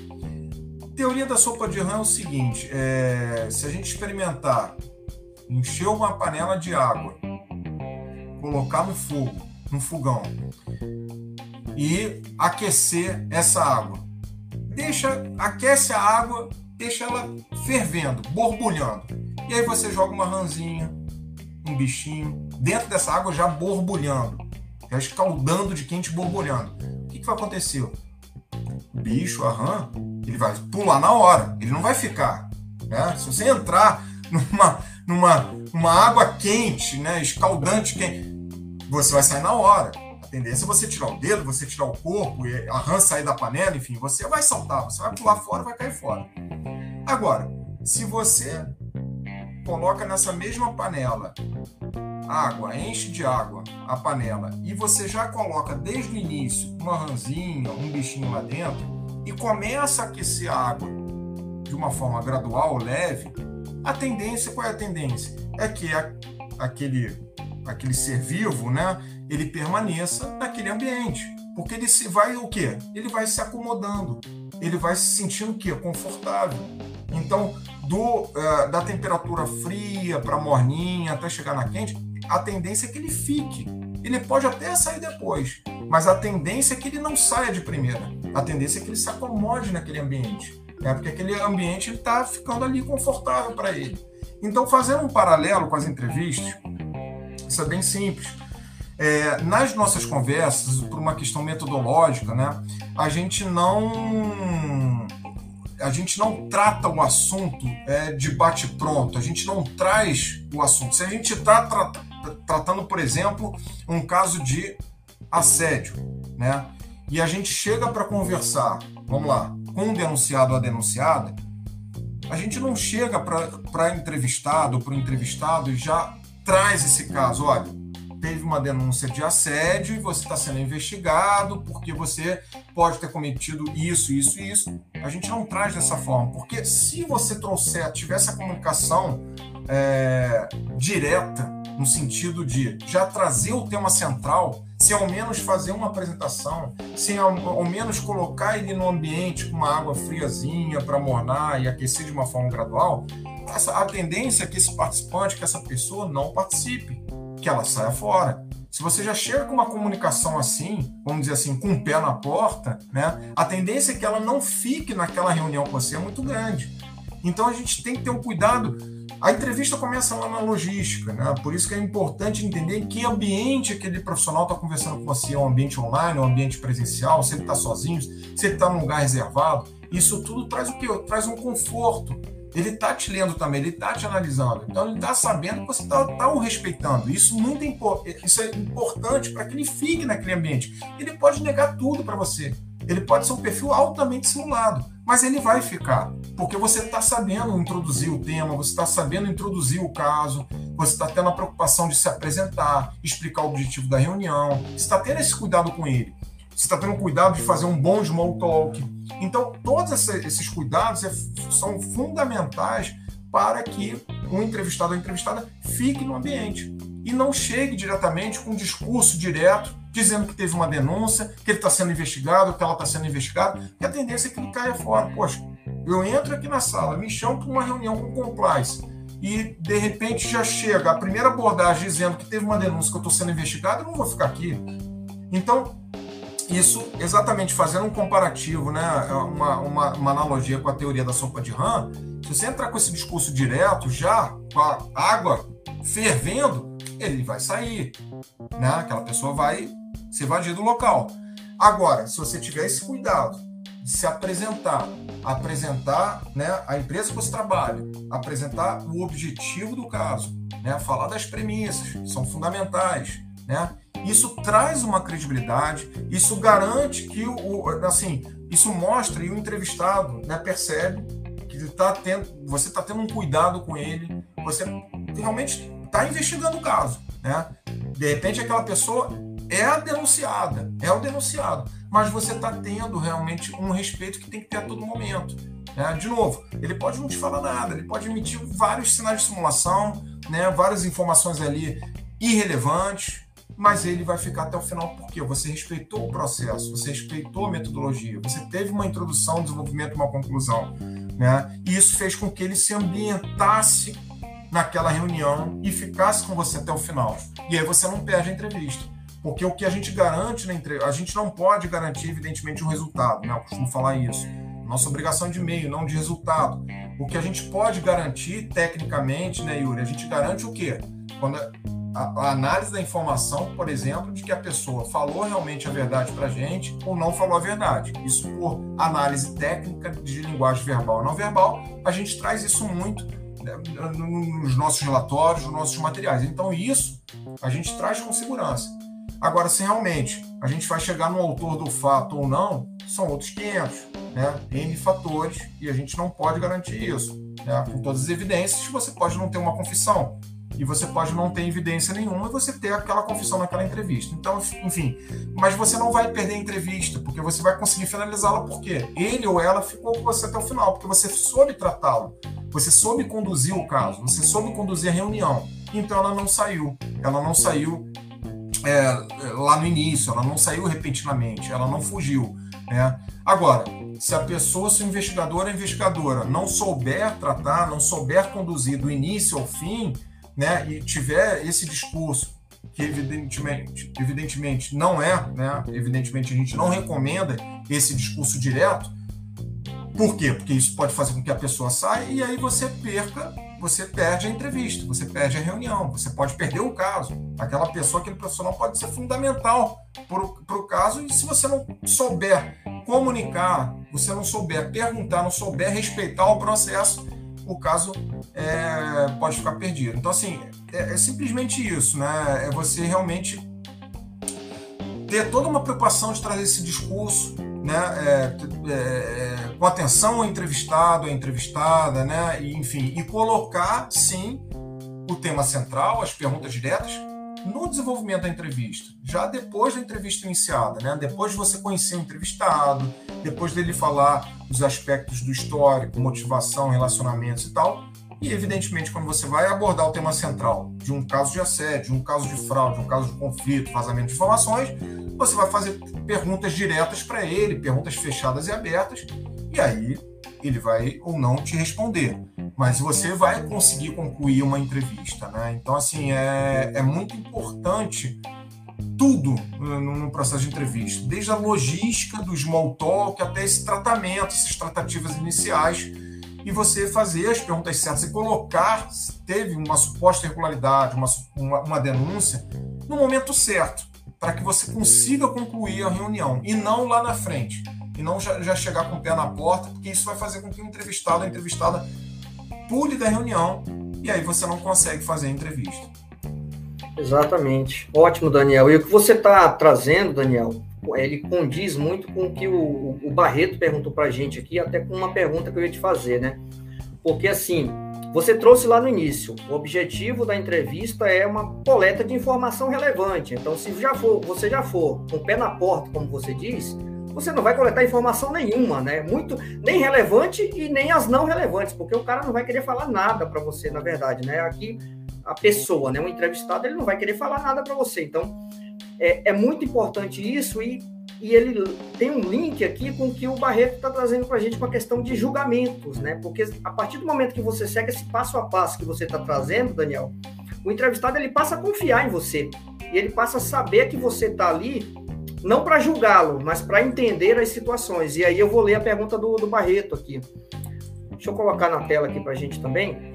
teoria da sopa de rã é o seguinte: é, se a gente experimentar encher uma panela de água, colocar no fogo, no fogão e aquecer essa água, deixa, aquece a água, deixa ela fervendo, borbulhando. E aí você joga uma rãzinha, um bichinho dentro dessa água já borbulhando, já escaldando de quente borbulhando. O que, que vai acontecer? O bicho, a rã, ele vai pular na hora, ele não vai ficar. Né? Se você entrar numa, numa, numa água quente, né, escaldante quente, você vai sair na hora. A tendência é você tirar o dedo, você tirar o corpo, a rã sair da panela, enfim, você vai saltar, você vai pular fora, vai cair fora. Agora, se você coloca nessa mesma panela água, enche de água a panela e você já coloca desde o início uma rãzinha, um bichinho lá dentro, e começa a aquecer a água de uma forma gradual, leve, a tendência, qual é a tendência? É que a, aquele, aquele ser vivo, né, ele permaneça naquele ambiente. Porque ele se vai o quê? Ele vai se acomodando, ele vai se sentindo o quê? Confortável. Então, do, uh, da temperatura fria para morninha até chegar na quente, a tendência é que ele fique. Ele pode até sair depois, mas a tendência é que ele não saia de primeira. A tendência é que ele se acomode naquele ambiente, né? porque aquele ambiente está ficando ali confortável para ele. Então, fazendo um paralelo com as entrevistas, Isso é bem simples. É, nas nossas conversas, por uma questão metodológica, né, a gente não a gente não trata o assunto é, de bate pronto, a gente não traz o assunto. Se a gente está tra tratando, por exemplo, um caso de assédio, né, e a gente chega para conversar, vamos lá, com um denunciado ou a denunciada, a gente não chega para entrevistado ou para o entrevistado e já traz esse caso. Olha, teve uma denúncia de assédio e você está sendo investigado porque você pode ter cometido isso, isso e isso. A gente não traz dessa forma, porque se você trouxer, tivesse a comunicação é, direta, no sentido de já trazer o tema central, se ao menos fazer uma apresentação, se ao, ao menos colocar ele no ambiente com uma água friazinha para mornar e aquecer de uma forma gradual, essa, a tendência é que esse participante, que essa pessoa não participe que ela saia fora. Se você já chega com uma comunicação assim, vamos dizer assim, com o pé na porta, né, a tendência é que ela não fique naquela reunião com você é muito grande. Então a gente tem que ter um cuidado. A entrevista começa lá na logística, né? Por isso que é importante entender que ambiente aquele profissional está conversando com você, é um ambiente online, é um ambiente presencial, se ele está sozinho, se ele está num lugar reservado. Isso tudo traz o quê? Traz um conforto ele está te lendo também, ele está te analisando. Então ele está sabendo que você está tá o respeitando. Isso, muito isso é importante para que ele fique naquele ambiente. Ele pode negar tudo para você. Ele pode ser um perfil altamente simulado, mas ele vai ficar, porque você está sabendo introduzir o tema, você está sabendo introduzir o caso, você está tendo a preocupação de se apresentar, explicar o objetivo da reunião, você está tendo esse cuidado com ele você está tendo cuidado de fazer um bom small talk. Então, todos esses cuidados é são fundamentais para que um entrevistado ou entrevistada fique no ambiente e não chegue diretamente com um discurso direto dizendo que teve uma denúncia, que ele está sendo investigado, que ela está sendo investigada, e a tendência é que ele caia fora. Poxa, eu entro aqui na sala, me chamo para uma reunião com compliance e de repente já chega a primeira abordagem dizendo que teve uma denúncia que eu estou sendo investigado, eu não vou ficar aqui. Então, isso exatamente fazendo um comparativo, né, uma, uma, uma, analogia com a teoria da sopa de rã, se você entrar com esse discurso direto, já com a água fervendo, ele vai sair, né? Aquela pessoa vai se evadir do local. Agora, se você tiver esse cuidado de se apresentar, apresentar né, a empresa que você trabalha, apresentar o objetivo do caso, né, falar das premissas, são fundamentais, né? Isso traz uma credibilidade, isso garante que o, assim, isso mostra e o entrevistado né, percebe que tá tendo, você está tendo um cuidado com ele, você realmente está investigando o caso, né? De repente aquela pessoa é a denunciada, é o denunciado, mas você está tendo realmente um respeito que tem que ter a todo momento. Né? De novo, ele pode não te falar nada, ele pode emitir vários sinais de simulação, né? várias informações ali irrelevantes, mas ele vai ficar até o final porque você respeitou o processo, você respeitou a metodologia, você teve uma introdução, um desenvolvimento, uma conclusão, né? E isso fez com que ele se ambientasse naquela reunião e ficasse com você até o final. E aí você não perde a entrevista. Porque o que a gente garante na entrevista, a gente não pode garantir, evidentemente, um resultado, né? Eu costumo falar isso. Nossa obrigação de meio, não de resultado. O que a gente pode garantir tecnicamente, né, Yuri? A gente garante o quê? Quando a, a, análise da informação, por exemplo, de que a pessoa falou realmente a verdade para a gente ou não falou a verdade. Isso por análise técnica de linguagem verbal e não verbal, a gente traz isso muito né, nos nossos relatórios, nos nossos materiais. Então, isso a gente traz com segurança. Agora, se realmente a gente vai chegar no autor do fato ou não, são outros 500, né? N fatores, e a gente não pode garantir isso. Né? Com todas as evidências, você pode não ter uma confissão, e você pode não ter evidência nenhuma e você ter aquela confissão naquela entrevista. Então, enfim, mas você não vai perder a entrevista, porque você vai conseguir finalizá-la porque ele ou ela ficou com você até o final, porque você soube tratá-lo, você soube conduzir o caso, você soube conduzir a reunião. Então ela não saiu, ela não saiu é, lá no início, ela não saiu repentinamente, ela não fugiu. Né? Agora, se a pessoa, se o investigador ou investigadora não souber tratar, não souber conduzir do início ao fim, né, e tiver esse discurso que evidentemente, evidentemente não é, né, evidentemente a gente não recomenda esse discurso direto, Por quê? Porque isso pode fazer com que a pessoa saia e aí você perca, você perde a entrevista, você perde a reunião, você pode perder o caso. Aquela pessoa, aquele profissional pode ser fundamental para o caso e se você não souber comunicar, você não souber perguntar, não souber respeitar o processo, o caso é, pode ficar perdido. Então, assim, é, é simplesmente isso, né? É você realmente ter toda uma preocupação de trazer esse discurso né, é, é, é, com atenção ao entrevistado, à entrevistada, né, e, enfim, e colocar, sim, o tema central, as perguntas diretas, no desenvolvimento da entrevista, já depois da entrevista iniciada, né, depois de você conhecer o entrevistado, depois dele falar os aspectos do histórico, motivação, relacionamentos e tal, e, evidentemente, quando você vai abordar o tema central de um caso de assédio, um caso de fraude, um caso de conflito, vazamento de informações, você vai fazer perguntas diretas para ele, perguntas fechadas e abertas, e aí ele vai ou não te responder. Mas você vai conseguir concluir uma entrevista, né? Então, assim, é, é muito importante tudo no processo de entrevista, desde a logística do small talk até esse tratamento, essas tratativas iniciais e você fazer as perguntas certas e colocar se teve uma suposta irregularidade, uma, uma, uma denúncia, no momento certo, para que você consiga concluir a reunião e não lá na frente. E não já, já chegar com o pé na porta, porque isso vai fazer com que o entrevistado, a entrevistada, pule da reunião e aí você não consegue fazer a entrevista. Exatamente. Ótimo, Daniel. E o que você está trazendo, Daniel, ele condiz muito com o que o, o Barreto perguntou para a gente aqui, até com uma pergunta que eu ia te fazer, né? Porque assim, você trouxe lá no início, o objetivo da entrevista é uma coleta de informação relevante. Então, se já for, você já for com o pé na porta, como você diz, você não vai coletar informação nenhuma, né? Muito nem relevante e nem as não relevantes, porque o cara não vai querer falar nada para você, na verdade, né? Aqui a pessoa, né, o entrevistado, ele não vai querer falar nada para você. Então, é, é muito importante isso e, e ele tem um link aqui com o que o Barreto está trazendo para a gente com a questão de julgamentos, né? Porque a partir do momento que você segue esse passo a passo que você está trazendo, Daniel, o entrevistado ele passa a confiar em você e ele passa a saber que você está ali não para julgá-lo, mas para entender as situações. E aí eu vou ler a pergunta do, do Barreto aqui. Deixa eu colocar na tela aqui para a gente também.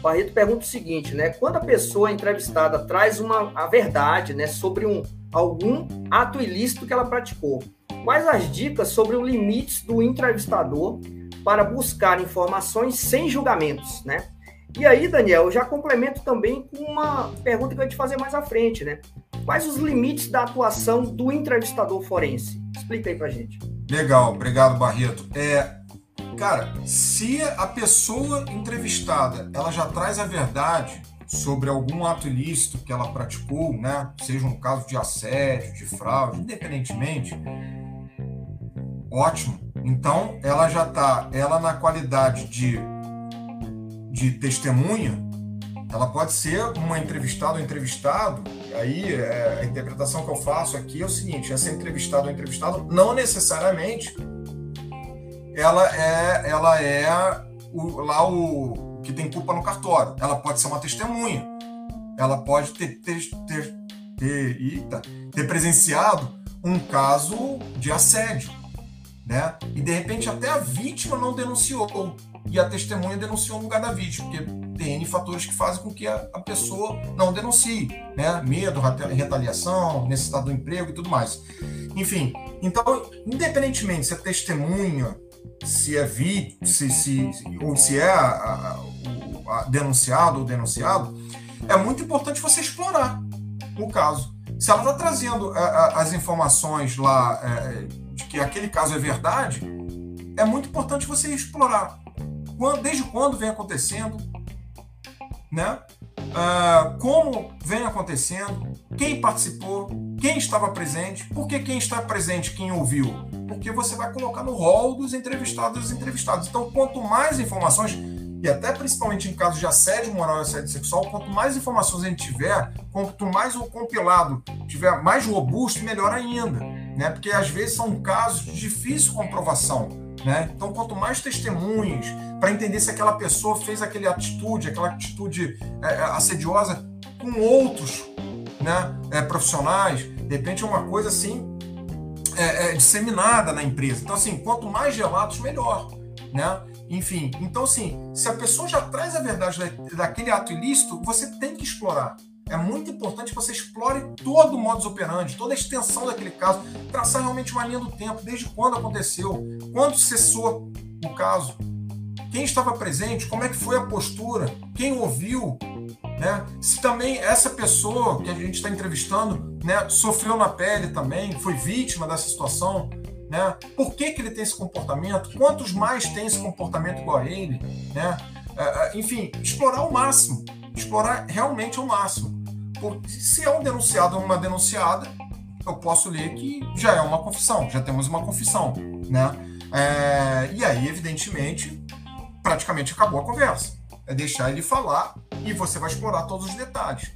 Barreto pergunta o seguinte, né? Quando a pessoa entrevistada traz uma a verdade, né, sobre um algum ato ilícito que ela praticou, quais as dicas sobre os limites do entrevistador para buscar informações sem julgamentos, né? E aí, Daniel, eu já complemento também com uma pergunta que eu vou te fazer mais à frente, né? Quais os limites da atuação do entrevistador forense? Explica aí pra gente. Legal, obrigado, Barreto. É, Cara, se a pessoa entrevistada ela já traz a verdade sobre algum ato ilícito que ela praticou, né? Seja um caso de assédio, de fraude, independentemente, ótimo. Então, ela já está, ela na qualidade de, de testemunha, ela pode ser uma entrevistada ou entrevistado. Aí, é, a interpretação que eu faço aqui é o seguinte: essa entrevistada ou entrevistado não necessariamente ela é, ela é o, lá o que tem culpa no cartório. Ela pode ser uma testemunha. Ela pode ter, ter, ter, ter, eita, ter presenciado um caso de assédio. Né? E de repente até a vítima não denunciou e a testemunha denunciou no lugar da vítima, porque tem fatores que fazem com que a, a pessoa não denuncie, né? Medo, retaliação, necessidade do emprego e tudo mais. Enfim, então, independentemente se a testemunha se é vi, se, se, ou se é a, a, a denunciado ou denunciado, é muito importante você explorar o caso. Se ela está trazendo a, as informações lá é, de que aquele caso é verdade, é muito importante você explorar. Quando, desde quando vem acontecendo, né? Uh, como vem acontecendo, quem participou, quem estava presente, por que quem está presente, quem ouviu? Porque você vai colocar no rol dos entrevistados e dos entrevistados. Então, quanto mais informações, e até principalmente em casos de assédio moral e assédio sexual, quanto mais informações a gente tiver, quanto mais o compilado tiver mais robusto, melhor ainda. Né? Porque às vezes são casos de difícil comprovação. Né? Então, quanto mais testemunhas para entender se aquela pessoa fez aquela atitude, aquela atitude é, é, assediosa com outros né, é, profissionais, de repente é uma coisa assim é, é, disseminada na empresa. Então, assim, quanto mais relatos, melhor. Né? Enfim, então, assim, se a pessoa já traz a verdade daquele ato ilícito, você tem que explorar. É muito importante que você explore todo o modus operandi, toda a extensão daquele caso, traçar realmente uma linha do tempo, desde quando aconteceu, quando cessou o caso, quem estava presente, como é que foi a postura, quem ouviu, né? Se também essa pessoa que a gente está entrevistando, né, sofreu na pele também, foi vítima dessa situação, né? Por que, que ele tem esse comportamento? Quantos mais têm esse comportamento igual a ele, né? É, é, enfim, explorar o máximo, explorar realmente o máximo se é um denunciado ou uma denunciada, eu posso ler que já é uma confissão, já temos uma confissão, né? É, e aí, evidentemente, praticamente acabou a conversa. É deixar ele falar e você vai explorar todos os detalhes.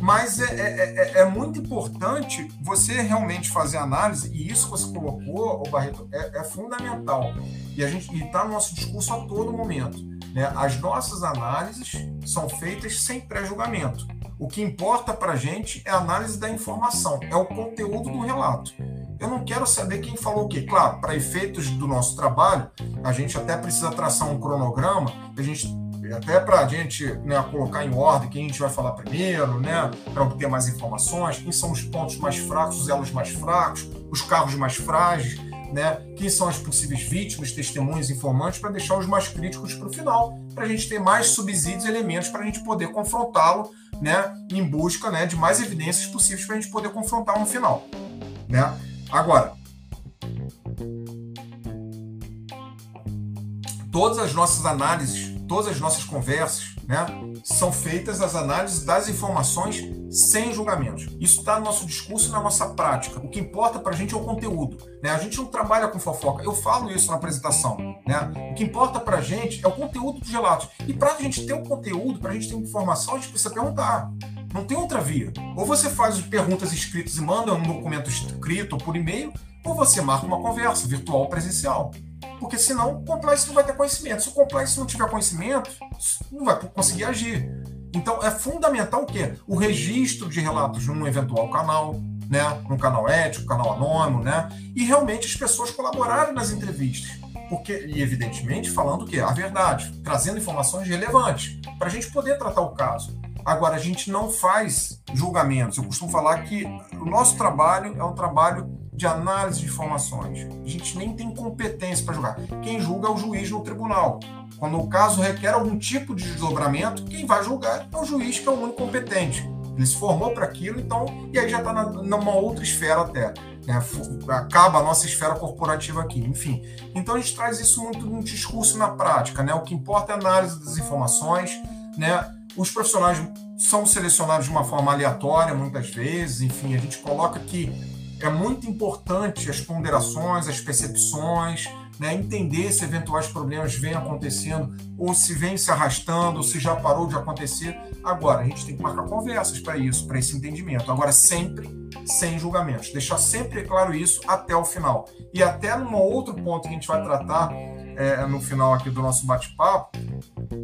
Mas é, é, é, é muito importante você realmente fazer análise, e isso que você colocou, o Barreto, é, é fundamental. E a gente está no nosso discurso a todo momento. Né? As nossas análises são feitas sem pré-julgamento. O que importa para a gente é a análise da informação, é o conteúdo do relato. Eu não quero saber quem falou o quê. Claro, para efeitos do nosso trabalho, a gente até precisa traçar um cronograma, a gente até para a gente né, colocar em ordem quem a gente vai falar primeiro, né, para obter mais informações, quem são os pontos mais fracos, os elos mais fracos, os carros mais frágeis, né, quem são as possíveis vítimas, testemunhas, informantes, para deixar os mais críticos para o final, para a gente ter mais subsídios elementos para a gente poder confrontá-lo né, em busca né, de mais evidências possíveis para a gente poder confrontar no final. Né? Agora, todas as nossas análises, todas as nossas conversas, né, são feitas as análises das informações sem julgamentos. Isso está no nosso discurso e na nossa prática. O que importa para a gente é o conteúdo. Né? A gente não trabalha com fofoca. Eu falo isso na apresentação. Né? O que importa para a gente é o conteúdo dos relatos. E para a gente ter o conteúdo, para a gente ter informação, a gente precisa perguntar. Não tem outra via. Ou você faz perguntas escritas e manda um documento escrito ou por e-mail, ou você marca uma conversa virtual ou presencial. Porque senão o compliance não vai ter conhecimento. Se o compliance não tiver conhecimento, não vai conseguir agir. Então é fundamental o quê? O registro de relatos num eventual canal, né? num canal ético, canal anônimo, né? E realmente as pessoas colaborarem nas entrevistas. Porque, e evidentemente, falando o quê? A verdade, trazendo informações relevantes, para a gente poder tratar o caso. Agora, a gente não faz julgamentos. Eu costumo falar que o nosso trabalho é um trabalho de análise de informações. A gente nem tem competência para julgar. Quem julga é o juiz no tribunal. Quando o caso requer algum tipo de desdobramento, quem vai julgar é o juiz, que é o único competente. Ele se formou para aquilo, então, e aí já está numa outra esfera até. Né? Acaba a nossa esfera corporativa aqui, enfim. Então a gente traz isso muito no discurso na prática, né? O que importa é a análise das informações, né? Os profissionais são selecionados de uma forma aleatória muitas vezes, enfim, a gente coloca que é muito importante as ponderações, as percepções, né, entender se eventuais problemas vêm acontecendo, ou se vem se arrastando, ou se já parou de acontecer. Agora, a gente tem que marcar conversas para isso, para esse entendimento. Agora, sempre sem julgamentos. Deixar sempre claro isso até o final. E até num outro ponto que a gente vai tratar é, no final aqui do nosso bate-papo,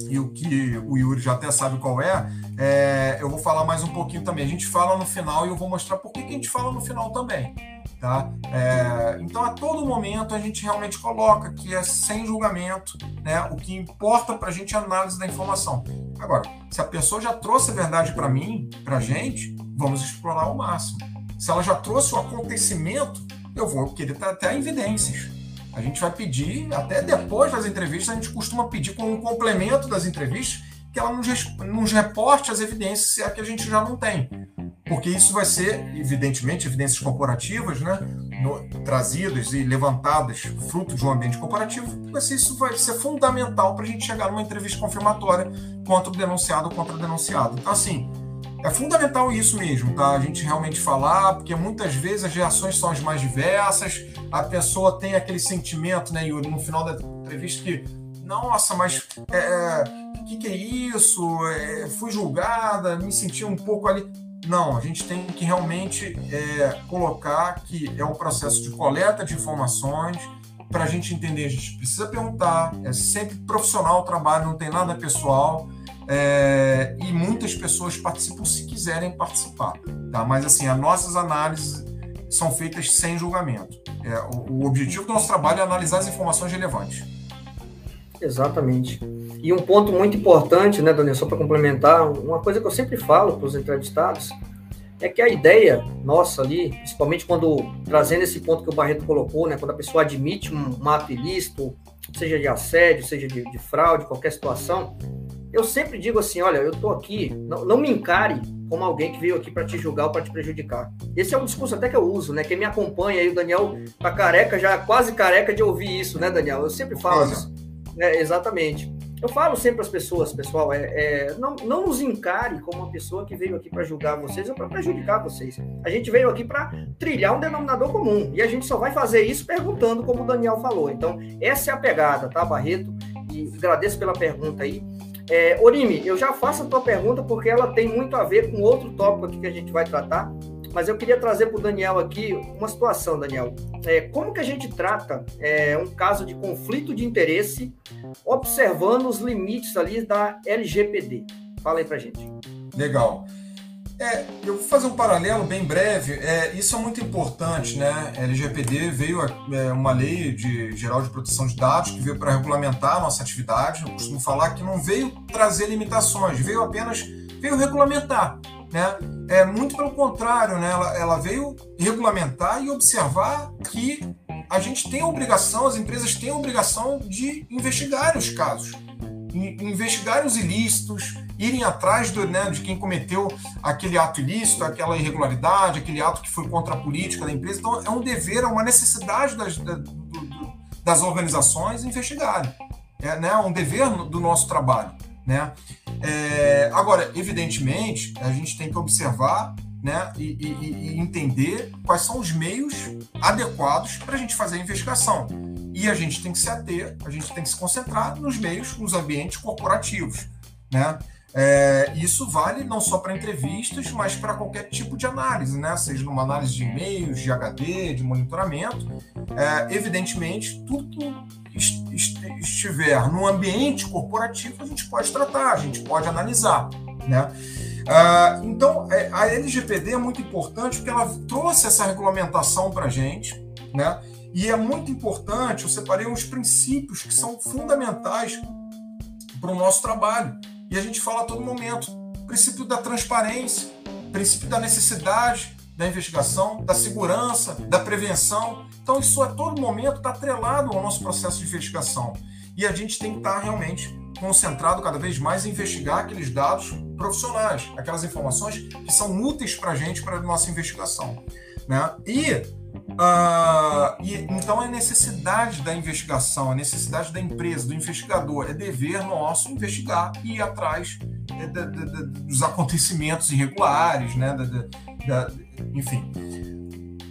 e o que o Yuri já até sabe qual é, é, eu vou falar mais um pouquinho também. A gente fala no final e eu vou mostrar por que, que a gente fala no final também. Tá? É, então, a todo momento, a gente realmente coloca que é sem julgamento, né? o que importa para a gente é a análise da informação. Agora, se a pessoa já trouxe a verdade para mim, para a gente, vamos explorar ao máximo. Se ela já trouxe o acontecimento, eu vou querer até evidências. A gente vai pedir, até depois das entrevistas, a gente costuma pedir como um complemento das entrevistas que ela nos, nos reporte as evidências, se é que a gente já não tem. Porque isso vai ser, evidentemente, evidências corporativas, né? No, trazidas e levantadas fruto de um ambiente corporativo, mas isso vai ser fundamental para a gente chegar numa entrevista confirmatória contra o denunciado ou contra o denunciado. Então, assim, é fundamental isso mesmo, tá? A gente realmente falar, porque muitas vezes as reações são as mais diversas, a pessoa tem aquele sentimento, né, Yuri, no final da entrevista que, nossa, mas é, é o que, que, é isso? É, fui julgada, me senti um pouco ali. Não, a gente tem que realmente é, colocar que é um processo de coleta de informações. Para a gente entender, a gente precisa perguntar. É sempre profissional o trabalho, não tem nada pessoal. É, e muitas pessoas participam se quiserem participar, tá? Mas assim, as nossas análises são feitas sem julgamento. É, o, o objetivo do nosso trabalho é analisar as informações relevantes. Exatamente. E um ponto muito importante, né, Daniel, só para complementar, uma coisa que eu sempre falo para os entrevistados é que a ideia nossa ali, principalmente quando trazendo esse ponto que o Barreto colocou, né, quando a pessoa admite um, um ilícito, seja de assédio, seja de, de fraude, qualquer situação, eu sempre digo assim, olha, eu estou aqui, não, não, me encare como alguém que veio aqui para te julgar ou para te prejudicar. Esse é um discurso até que eu uso, né? Quem me acompanha aí, o Daniel tá careca, já quase careca de ouvir isso, né, Daniel? Eu sempre falo isso. É, exatamente. Eu falo sempre para as pessoas, pessoal, é, é, não, não nos encare como uma pessoa que veio aqui para julgar vocês ou para prejudicar vocês. A gente veio aqui para trilhar um denominador comum e a gente só vai fazer isso perguntando, como o Daniel falou. Então, essa é a pegada, tá, Barreto? E agradeço pela pergunta aí. É, Orime, eu já faço a tua pergunta porque ela tem muito a ver com outro tópico aqui que a gente vai tratar, mas eu queria trazer para o Daniel aqui uma situação, Daniel. É, como que a gente trata é, um caso de conflito de interesse observando os limites ali da LGPD? Fala aí para gente. Legal. É, eu vou fazer um paralelo bem breve. É, isso é muito importante, né? A LGPD veio é, uma lei de geral de proteção de dados que veio para regulamentar a nossa atividade. Eu costumo falar que não veio trazer limitações, veio apenas veio regulamentar, né? É muito pelo contrário, né? Ela, ela veio regulamentar e observar que a gente tem a obrigação, as empresas têm a obrigação de investigar os casos, investigar os ilícitos, irem atrás do, né, de quem cometeu aquele ato ilícito, aquela irregularidade, aquele ato que foi contra a política da empresa. Então, é um dever, é uma necessidade das, das organizações investigarem. É né, um dever do nosso trabalho. Né? É, agora, evidentemente, a gente tem que observar né, e, e, e entender quais são os meios adequados para a gente fazer a investigação. E a gente tem que se ater, a gente tem que se concentrar nos meios, nos ambientes corporativos. Né? É, isso vale não só para entrevistas, mas para qualquer tipo de análise, né? seja numa análise de e-mails, de HD, de monitoramento. É, evidentemente, tudo que estiver no ambiente corporativo, a gente pode tratar, a gente pode analisar. Né? Ah, então, é, a LGPD é muito importante porque ela trouxe essa regulamentação para a gente, né? e é muito importante, eu separei uns princípios que são fundamentais para o nosso trabalho e a gente fala a todo momento. Princípio da transparência, princípio da necessidade da investigação, da segurança, da prevenção. Então, isso a todo momento está atrelado ao nosso processo de investigação. E a gente tem que estar tá realmente concentrado cada vez mais em investigar aqueles dados profissionais, aquelas informações que são úteis para a gente, para a nossa investigação. Né? E Uh, e, então, a necessidade da investigação, a necessidade da empresa, do investigador, é dever nosso investigar e ir atrás é, dos acontecimentos irregulares, né? enfim.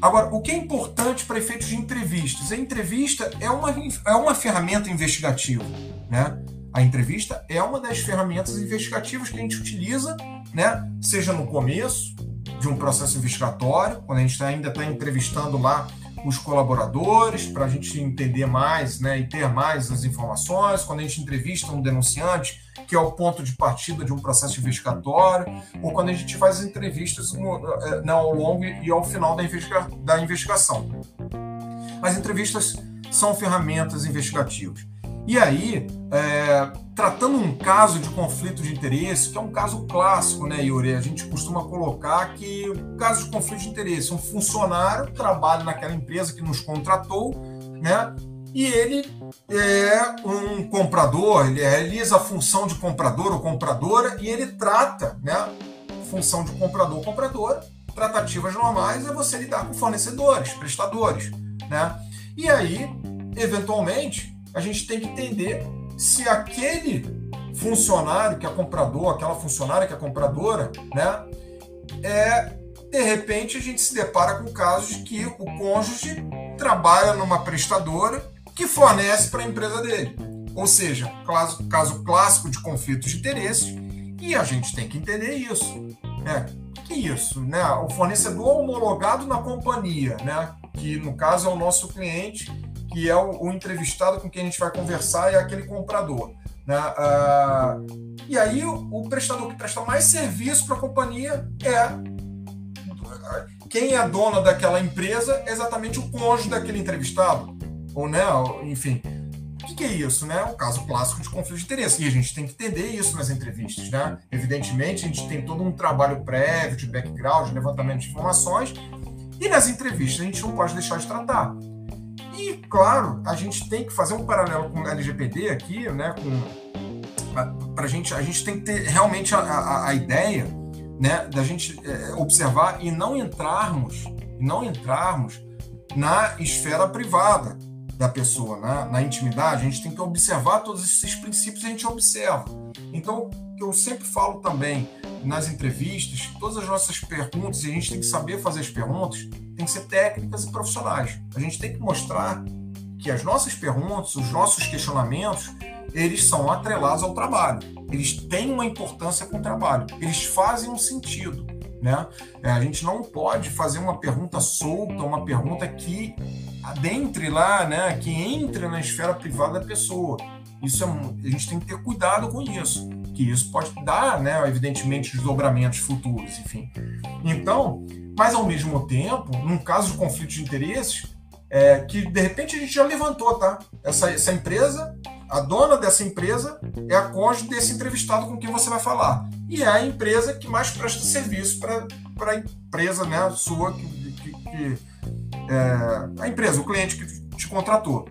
Agora, o que é importante para efeitos de entrevistas? A entrevista é uma, é uma ferramenta investigativa, né? A entrevista é uma das ferramentas investigativas que a gente utiliza, né? Seja no começo, de um processo investigatório, quando a gente ainda está entrevistando lá os colaboradores para a gente entender mais né, e ter mais as informações, quando a gente entrevista um denunciante, que é o ponto de partida de um processo investigatório, ou quando a gente faz entrevistas no, eh, no, ao longo e ao final da, investiga da investigação. As entrevistas são ferramentas investigativas. E aí, é, tratando um caso de conflito de interesse, que é um caso clássico, né, Yuri? A gente costuma colocar que o caso de conflito de interesse, um funcionário trabalha naquela empresa que nos contratou, né? E ele é um comprador, ele realiza a função de comprador ou compradora e ele trata, né? Função de comprador ou compradora, tratativas normais é você lidar com fornecedores, prestadores, né? E aí, eventualmente, a gente tem que entender se aquele funcionário que é comprador, aquela funcionária que é compradora, né, é de repente a gente se depara com casos de que o cônjuge trabalha numa prestadora que fornece para a empresa dele. Ou seja, caso, caso clássico de conflitos de interesses, e a gente tem que entender isso. Né? Que isso, né? O fornecedor homologado na companhia, né? Que no caso é o nosso cliente que é o, o, entrevistado com quem a gente vai conversar, é aquele comprador. Né? Ah, e aí, o, o, prestador que presta mais serviço para a companhia é quem é dona daquela empresa é exatamente o cônjuge daquele entrevistado. Ou, né, enfim. O que, que, é isso, né? O caso clássico de conflito de interesse. E a gente tem que entender isso nas entrevistas, né? Evidentemente, a gente tem todo um trabalho prévio de background, de levantamento de informações, e nas entrevistas a gente não pode deixar de tratar. E, claro, a gente tem que fazer um paralelo com o LGPD aqui, né? Com, pra gente, a gente tem que ter realmente a, a, a ideia né, da gente é, observar e não entrarmos, não entrarmos na esfera privada da pessoa, na, na intimidade. A gente tem que observar todos esses princípios, a gente observa. Então, eu sempre falo também nas entrevistas, todas as nossas perguntas, e a gente tem que saber fazer as perguntas, tem que ser técnicas e profissionais. A gente tem que mostrar que as nossas perguntas, os nossos questionamentos, eles são atrelados ao trabalho. Eles têm uma importância com o trabalho. Eles fazem um sentido. Né? É, a gente não pode fazer uma pergunta solta, uma pergunta que adentre lá, né, que entre na esfera privada da pessoa. Isso é, a gente tem que ter cuidado com isso, que isso pode dar, né, evidentemente, desdobramentos futuros, enfim. Então, mas ao mesmo tempo, num caso de conflito de interesses, é, que de repente a gente já levantou, tá? Essa, essa empresa, a dona dessa empresa é a cônjuge desse entrevistado com quem você vai falar. E é a empresa que mais presta serviço para a empresa né, sua, que, que, que é, a empresa, o cliente que te contratou.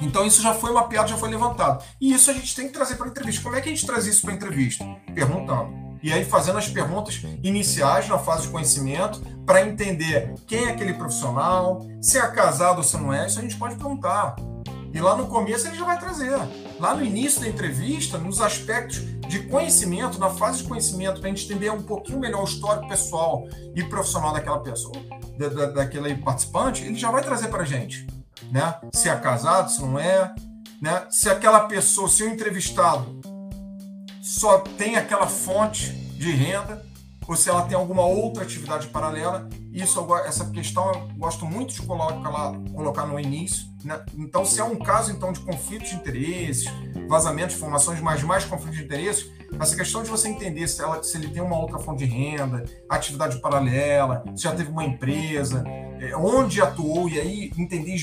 Então isso já foi mapeado, já foi levantado. E isso a gente tem que trazer para a entrevista. Como é que a gente traz isso para a entrevista? Perguntando. E aí fazendo as perguntas iniciais na fase de conhecimento para entender quem é aquele profissional, se é casado ou se não é, isso a gente pode perguntar. E lá no começo ele já vai trazer. Lá no início da entrevista, nos aspectos de conhecimento, na fase de conhecimento, para a gente entender um pouquinho melhor o histórico pessoal e profissional daquela pessoa, da, da, daquele participante, ele já vai trazer para a gente né? Se é casado, se não é, né? Se aquela pessoa, se o entrevistado só tem aquela fonte de renda ou se ela tem alguma outra atividade paralela. Isso, essa questão eu gosto muito de colocar, colocar no início. Né? Então, se é um caso então de conflito de interesses, vazamento de informações, mas mais conflito de interesses, essa questão de você entender se, ela, se ele tem uma outra fonte de renda, atividade paralela, se já teve uma empresa, é, onde atuou, e aí entender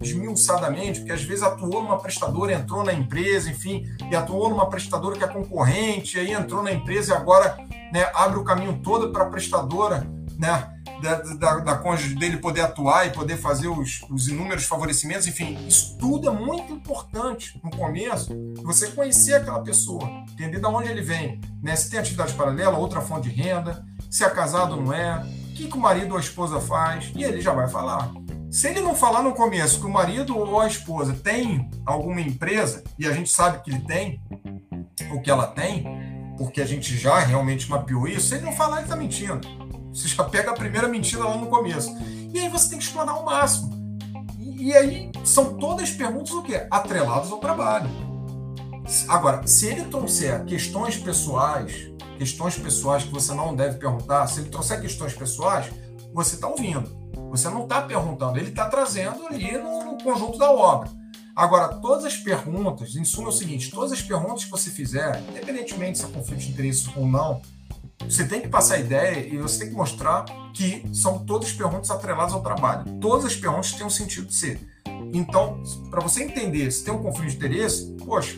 esmiuçadamente, porque às vezes atuou numa prestadora, entrou na empresa, enfim, e atuou numa prestadora que é concorrente, aí entrou na empresa e agora né, abre o caminho todo para a prestadora, né? Da, da, da cônjuge dele poder atuar e poder fazer os, os inúmeros favorecimentos, enfim, isso tudo é muito importante no começo, você conhecer aquela pessoa, entender de onde ele vem, né? Se tem atividade paralela, outra fonte de renda, se é casado ou não é, o que, que o marido ou a esposa faz, e ele já vai falar. Se ele não falar no começo que o marido ou a esposa tem alguma empresa, e a gente sabe que ele tem, o que ela tem, porque a gente já realmente mapeou isso, se ele não falar, ele está mentindo. Você já pega a primeira mentira lá no começo. E aí você tem que explorar ao máximo. E, e aí são todas perguntas o quê? Atreladas ao trabalho. Agora, se ele trouxer questões pessoais, questões pessoais que você não deve perguntar, se ele trouxer questões pessoais, você está ouvindo. Você não está perguntando, ele está trazendo ali no, no conjunto da obra. Agora, todas as perguntas, em suma é o seguinte: todas as perguntas que você fizer, independentemente se é conflito de interesse ou não, você tem que passar a ideia e você tem que mostrar que são todas perguntas atreladas ao trabalho. Todas as perguntas têm um sentido de ser. Então, para você entender se tem um conflito de interesse, poxa,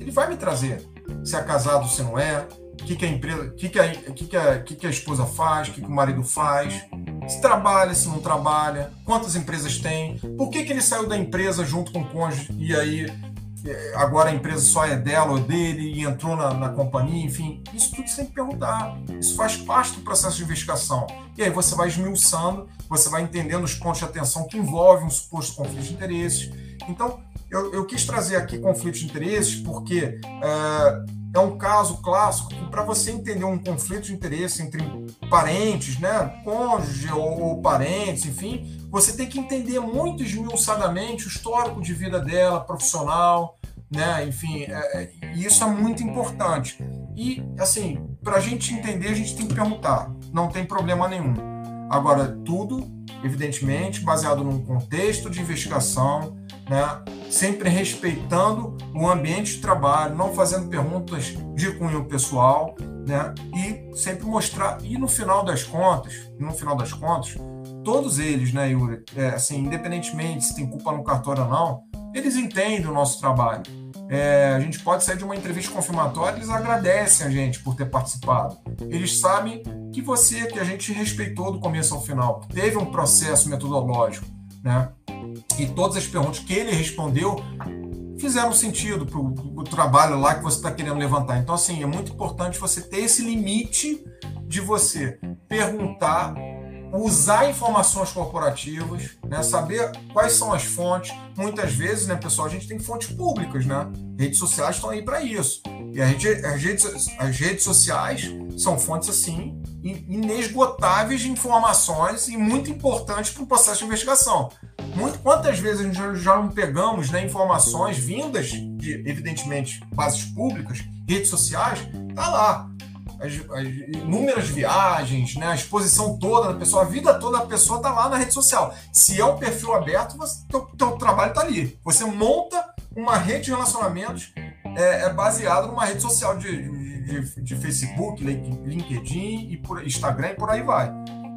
ele vai me trazer se é casado, se não é, o que, que a empresa, o que, que, a, que, que, a, que, que a esposa faz, o que, que o marido faz, se trabalha, se não trabalha, quantas empresas tem, por que, que ele saiu da empresa junto com o cônjuge e aí é, agora a empresa só é dela ou dele e entrou na, na companhia, enfim, isso tudo que perguntar. Isso faz parte do processo de investigação. E aí você vai esmiuçando, você vai entendendo os pontos de atenção que envolvem um suposto conflito de interesses. Então, eu, eu quis trazer aqui conflito de interesses porque. É, é um caso clássico para você entender um conflito de interesse entre parentes, né, cônjuge ou, ou, parentes, enfim, você tem que entender muito esmiuçadamente o histórico de vida dela, profissional, né, enfim, é, é, isso é muito importante. E, assim, para a gente entender, a gente tem que perguntar, não tem problema nenhum. Agora, tudo, evidentemente, baseado num contexto de investigação, né? sempre respeitando o ambiente de trabalho, não fazendo perguntas de cunho pessoal, né? E sempre mostrar. E no final das contas, no final das contas, todos eles, né, Yuri, é, assim, independentemente se tem culpa no cartório ou não, eles entendem o nosso trabalho. É, a gente pode sair de uma entrevista confirmatória, eles agradecem a gente por ter participado. Eles sabem que você, que a gente respeitou do começo ao final, teve um processo metodológico, né? E todas as perguntas que ele respondeu fizeram sentido para o trabalho lá que você está querendo levantar. Então, assim, é muito importante você ter esse limite de você perguntar usar informações corporativas, né, saber quais são as fontes. Muitas vezes, né, pessoal, a gente tem fontes públicas, né? Redes sociais estão aí para isso. E redes, as, redes, as redes sociais são fontes assim inesgotáveis de informações e muito importantes para o processo de investigação. Muito, quantas vezes a gente já, já não pegamos né, informações vindas de, evidentemente, bases públicas, redes sociais, tá lá as, as, inúmeras viagens, né, a exposição toda da pessoa, a vida toda da pessoa está lá na rede social. Se é um perfil aberto, o teu, teu trabalho está ali. Você monta uma rede de relacionamentos é, é numa rede social de, de, de, Facebook, LinkedIn e por Instagram e por aí vai.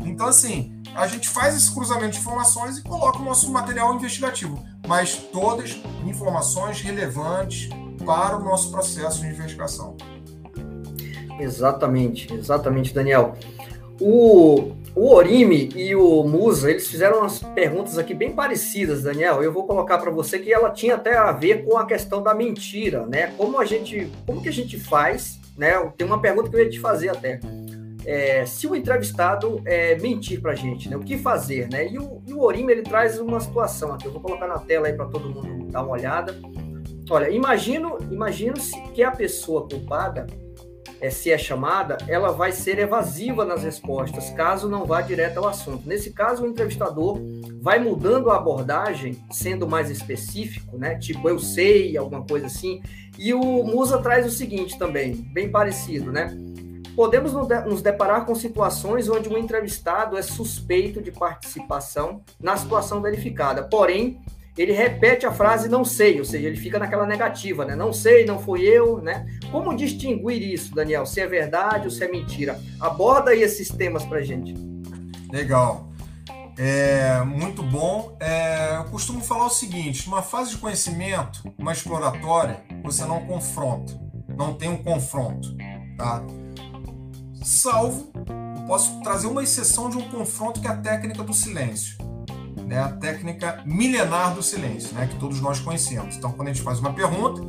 Então, assim, a gente faz esse cruzamento de informações e coloca o nosso material investigativo, mas todas informações relevantes para o nosso processo de investigação. Exatamente, exatamente, Daniel. O, o Orime e o Musa, eles fizeram umas perguntas aqui bem parecidas, Daniel. Eu vou colocar para você que ela tinha até a ver com a questão da mentira, né? Como a gente, como que a gente faz, né? Tem uma pergunta que eu ia te fazer até. É, se o entrevistado é, mentir para a gente, né? O que fazer, né? E o, e o Orime, ele traz uma situação aqui. Eu vou colocar na tela aí para todo mundo dar uma olhada. Olha, imagino, imagino se que a pessoa culpada é, se é chamada, ela vai ser evasiva nas respostas, caso não vá direto ao assunto. Nesse caso, o entrevistador vai mudando a abordagem, sendo mais específico, né? Tipo, eu sei, alguma coisa assim. E o Musa traz o seguinte também, bem parecido, né? Podemos nos deparar com situações onde o entrevistado é suspeito de participação na situação verificada, porém ele repete a frase não sei, ou seja, ele fica naquela negativa, né? Não sei, não fui eu, né? Como distinguir isso, Daniel? Se é verdade ou se é mentira? Aborda aí esses temas para gente. Legal. É muito bom. É, eu costumo falar o seguinte: numa fase de conhecimento, uma exploratória, você não confronta, não tem um confronto, tá? Salvo, posso trazer uma exceção de um confronto que é a técnica do silêncio né, a técnica milenar do silêncio, né, que todos nós conhecemos. Então, quando a gente faz uma pergunta,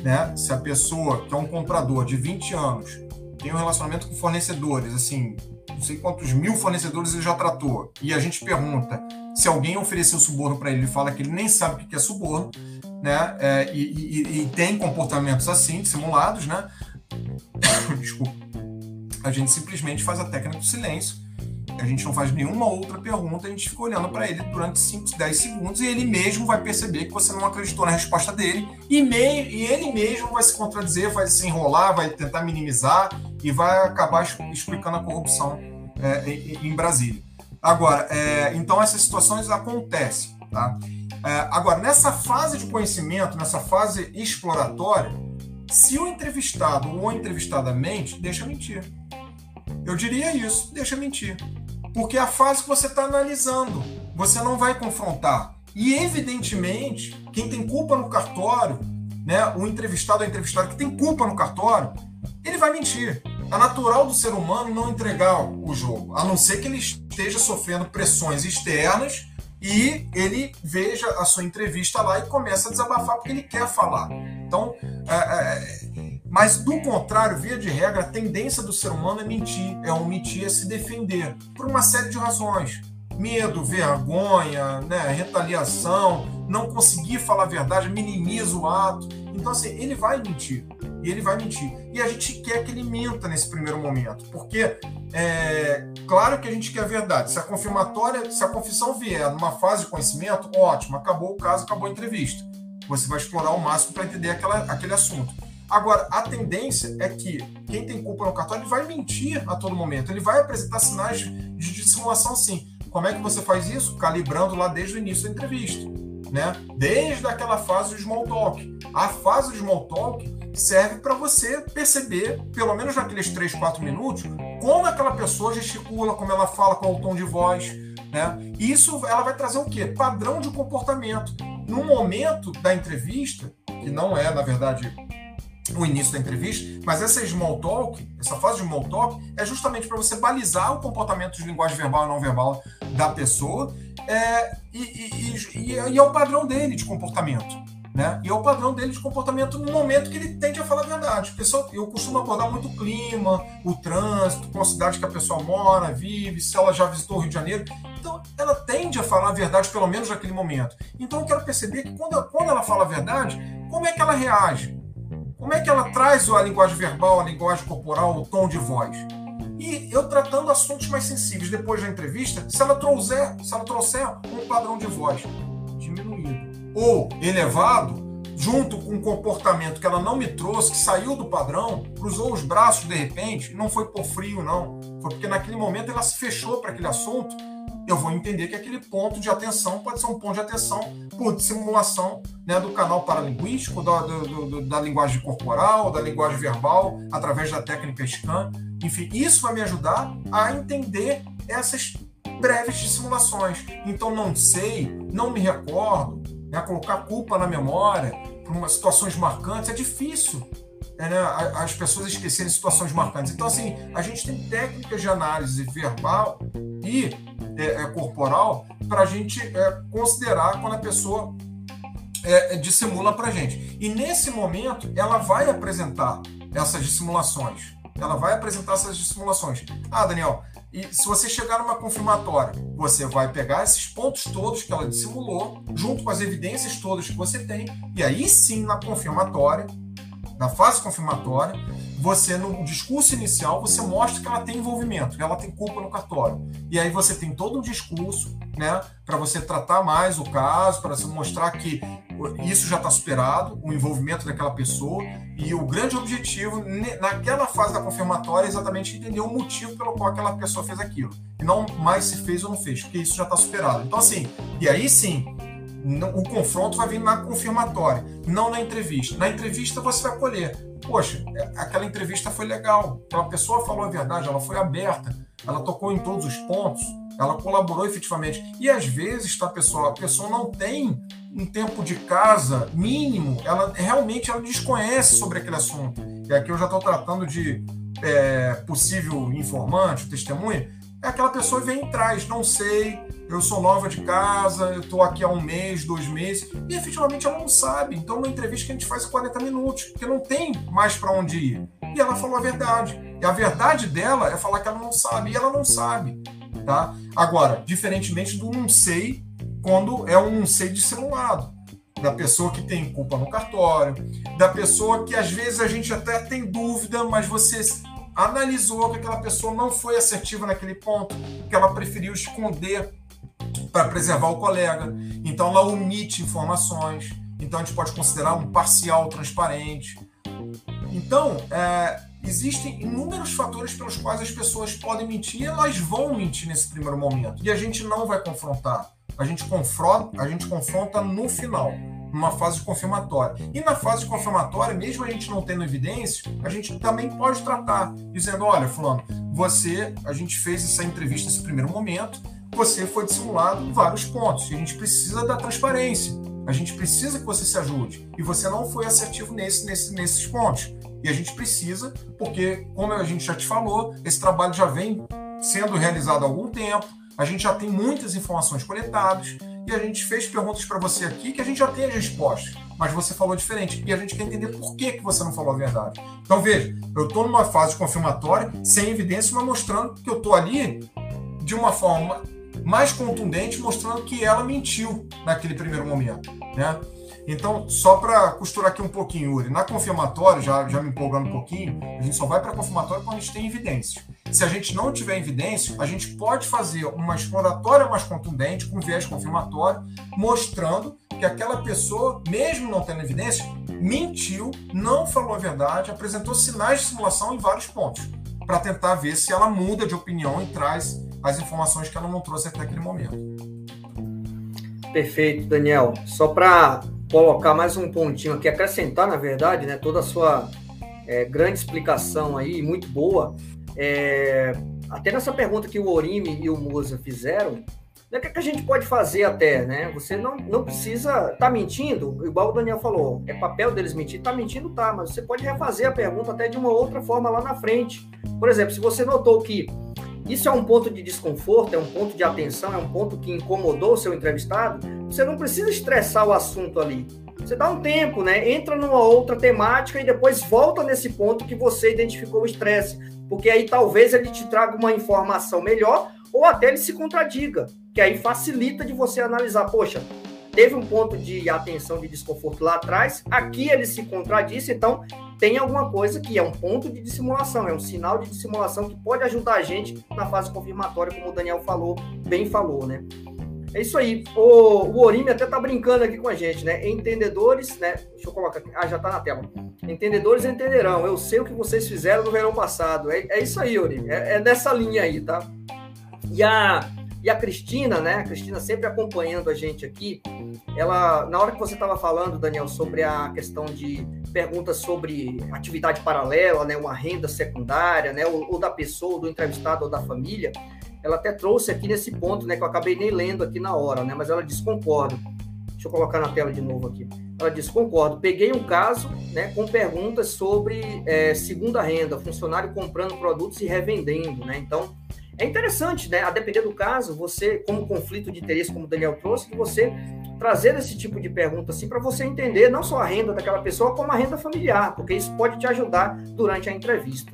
né, se a pessoa que é um comprador de 20 anos tem um relacionamento com fornecedores, assim, não sei quantos mil fornecedores ele já tratou, e a gente pergunta se alguém ofereceu suborno para ele, ele fala que ele nem sabe o que é suborno, né, é, e, e, e tem comportamentos assim, simulados, né, desculpa, a gente simplesmente faz a técnica do silêncio a gente não faz nenhuma outra pergunta, a gente fica olhando para ele durante 5, 10 segundos e ele mesmo vai perceber que você não acreditou na resposta dele e, meio, e ele mesmo vai se contradizer, vai se enrolar, vai tentar minimizar e vai acabar explicando a corrupção é, em, Brasília. Agora, é, então essas situações acontecem. Tá? É, agora, nessa fase de conhecimento, nessa fase exploratória, se o entrevistado ou a entrevistada mente, deixa mentir. Eu diria isso, deixa mentir. Porque é a fase que você está analisando. Você não vai confrontar. E, evidentemente, quem tem culpa no cartório, né, o entrevistado ou entrevistada que tem culpa no cartório, ele vai mentir. É natural do ser humano não entregar o jogo, a não ser que ele esteja sofrendo pressões externas e ele veja a sua entrevista lá e começa a desabafar porque ele quer falar. Então, é, é, mas do contrário, via de regra, a tendência do ser humano é mentir, é omitir, é se defender, por uma série de razões. Medo, vergonha, né, retaliação, não conseguir falar a verdade, minimiza o ato. Então, assim, ele vai mentir. E ele vai mentir. E a gente quer que ele minta nesse primeiro momento. Porque é claro que a gente quer a verdade. Se a confirmatória, se a confissão vier numa fase de conhecimento, ótimo, acabou o caso, acabou a entrevista. Você vai explorar o máximo para entender aquela, aquele assunto. Agora, a tendência é que quem tem culpa no cartório vai mentir a todo momento. Ele vai apresentar sinais de dissimulação sim. Como é que você faz isso? Calibrando lá desde o início da entrevista. Né? Desde aquela fase do small talk. A fase do small talk serve para você perceber, pelo menos naqueles 3, 4 minutos, como aquela pessoa gesticula, como ela fala, qual é o tom de voz. Né? Isso ela vai trazer o quê? Padrão de comportamento. No momento da entrevista, que não é, na verdade, o início da entrevista, mas essa small talk, essa fase de small talk, é justamente para você balizar o comportamento de linguagem verbal e não verbal da pessoa é, e, e, e, e, é o padrão dele de comportamento. Né? E é o padrão dele de comportamento no momento que ele tende a falar a verdade. Porque eu costumo abordar muito o clima, o trânsito, qual cidade que a pessoa mora, vive, se ela já visitou o Rio de Janeiro. Então, ela tende a falar a verdade, pelo menos naquele momento. Então, eu quero perceber que quando, quando ela fala a verdade, como é que ela reage? Como é que ela traz a linguagem verbal, a linguagem corporal, o tom de voz? E eu tratando assuntos mais sensíveis depois da entrevista, se ela trouxer, se ela trouxer um padrão de voz diminuído ou elevado, junto com um comportamento que ela não me trouxe, que saiu do padrão, cruzou os braços de repente, não foi por frio, não. Foi porque naquele momento ela se fechou para aquele assunto eu vou entender que aquele ponto de atenção pode ser um ponto de atenção por simulação né, do canal paralinguístico, da, do, da linguagem corporal, da linguagem verbal, através da técnica SCAN. Enfim, isso vai me ajudar a entender essas breves simulações. Então, não sei, não me recordo, né, colocar culpa na memória por situações marcantes é difícil. É, né, as pessoas esquecerem situações marcantes. Então, assim, a gente tem técnicas de análise verbal e é, é, corporal para a gente é, considerar quando a pessoa é, dissimula para a gente. E nesse momento, ela vai apresentar essas dissimulações. Ela vai apresentar essas dissimulações. Ah, Daniel, e se você chegar numa confirmatória, você vai pegar esses pontos todos que ela dissimulou, junto com as evidências todas que você tem, e aí sim, na confirmatória, na fase confirmatória, você, no discurso inicial, você mostra que ela tem envolvimento, que ela tem culpa no cartório. E aí você tem todo um discurso, né, para você tratar mais o caso, para você mostrar que isso já está superado, o envolvimento daquela pessoa. E o grande objetivo naquela fase da confirmatória é exatamente entender o motivo pelo qual aquela pessoa fez aquilo. E não mais se fez ou não fez, porque isso já está superado. Então, assim, e aí sim, o confronto vai vir na confirmatória, não na entrevista. Na entrevista você vai colher. Poxa, é, aquela entrevista foi legal, aquela pessoa falou a verdade, ela foi aberta, ela tocou em todos os pontos, ela colaborou efetivamente. E às vezes, tá, pessoal, a pessoa não tem um tempo de casa mínimo, ela realmente ela desconhece sobre aquele assunto. E aqui eu já estou tratando de é, possível informante, testemunha, é aquela pessoa vem e traz, não sei, eu sou nova de casa, eu estou aqui há um mês, dois meses, e efetivamente ela não sabe. Então, uma entrevista que a gente faz 40 minutos, porque não tem mais para onde ir. E ela falou a verdade. E a verdade dela é falar que ela não sabe, e ela não sabe. Tá? Agora, diferentemente do não sei, quando é um não sei dissimulado. Da pessoa que tem culpa no cartório, da pessoa que às vezes a gente até tem dúvida, mas você analisou que aquela pessoa não foi assertiva naquele ponto, que ela preferiu esconder para preservar o colega. Então ela omite informações. Então a gente pode considerar um parcial transparente. Então, é, existem inúmeros fatores pelos quais as pessoas podem mentir e elas vão mentir nesse primeiro momento. E a gente não vai confrontar. A gente confronta, a gente confronta no final numa fase confirmatória. E na fase confirmatória, mesmo a gente não tendo evidência, a gente também pode tratar, dizendo: olha, Fulano, você, a gente fez essa entrevista nesse primeiro momento, você foi dissimulado em vários pontos, e a gente precisa da transparência. A gente precisa que você se ajude. E você não foi assertivo nesse, nesse, nesses pontos. E a gente precisa, porque, como a gente já te falou, esse trabalho já vem sendo realizado há algum tempo, a gente já tem muitas informações coletadas, e a gente fez perguntas para você aqui que a gente já tem as respostas, mas você falou diferente e a gente quer entender por que, que você não falou a verdade. Então veja, eu estou numa fase confirmatória, sem evidência, mas mostrando que eu estou ali de uma forma mais contundente, mostrando que ela mentiu naquele primeiro momento, né? Então, só para costurar aqui um pouquinho, Uri, na confirmatória, já, já me empolgando um pouquinho, a gente só vai para a confirmatória quando a gente tem evidências. Se a gente não tiver evidência, a gente pode fazer uma exploratória mais contundente, com viés confirmatório, mostrando que aquela pessoa, mesmo não tendo evidência, mentiu, não falou a verdade, apresentou sinais de simulação em vários pontos, para tentar ver se ela muda de opinião e traz as informações que ela não trouxe até aquele momento. Perfeito, Daniel. Só para colocar mais um pontinho aqui, acrescentar, na verdade, né, toda a sua é, grande explicação aí, muito boa. É, até nessa pergunta que o Orime e o Moza fizeram, né, o que, é que a gente pode fazer até, né? Você não, não precisa. Tá mentindo? Igual o Daniel falou, é papel deles mentir. Tá mentindo, tá, mas você pode refazer a pergunta até de uma outra forma lá na frente. Por exemplo, se você notou que isso é um ponto de desconforto, é um ponto de atenção, é um ponto que incomodou o seu entrevistado, você não precisa estressar o assunto ali. Você dá um tempo, né? Entra numa outra temática e depois volta nesse ponto que você identificou o estresse. Porque aí talvez ele te traga uma informação melhor ou até ele se contradiga. Que aí facilita de você analisar, poxa, teve um ponto de atenção de desconforto lá atrás, aqui ele se contradisse, então tem alguma coisa que é um ponto de dissimulação, é um sinal de dissimulação que pode ajudar a gente na fase confirmatória, como o Daniel falou, bem falou, né? É isso aí. O, o Orime até tá brincando aqui com a gente, né? Entendedores, né? Deixa eu colocar aqui. Ah, já tá na tela. Entendedores entenderão. Eu sei o que vocês fizeram no verão passado. É, é isso aí, Orime. É, é dessa linha aí, tá? E a, e a Cristina, né? A Cristina sempre acompanhando a gente aqui. Ela, na hora que você estava falando, Daniel, sobre a questão de perguntas sobre atividade paralela, né? Uma renda secundária, né? Ou, ou da pessoa, do entrevistado ou da família, ela até trouxe aqui nesse ponto, né? Que eu acabei nem lendo aqui na hora, né? Mas ela diz concordo. Deixa eu colocar na tela de novo aqui. Ela diz: concordo. Peguei um caso né, com perguntas sobre é, segunda renda, funcionário comprando produtos e revendendo. Né? Então, é interessante, né? A depender do caso, você, como conflito de interesse, como o Daniel trouxe, que você trazer esse tipo de pergunta assim para você entender não só a renda daquela pessoa, como a renda familiar, porque isso pode te ajudar durante a entrevista.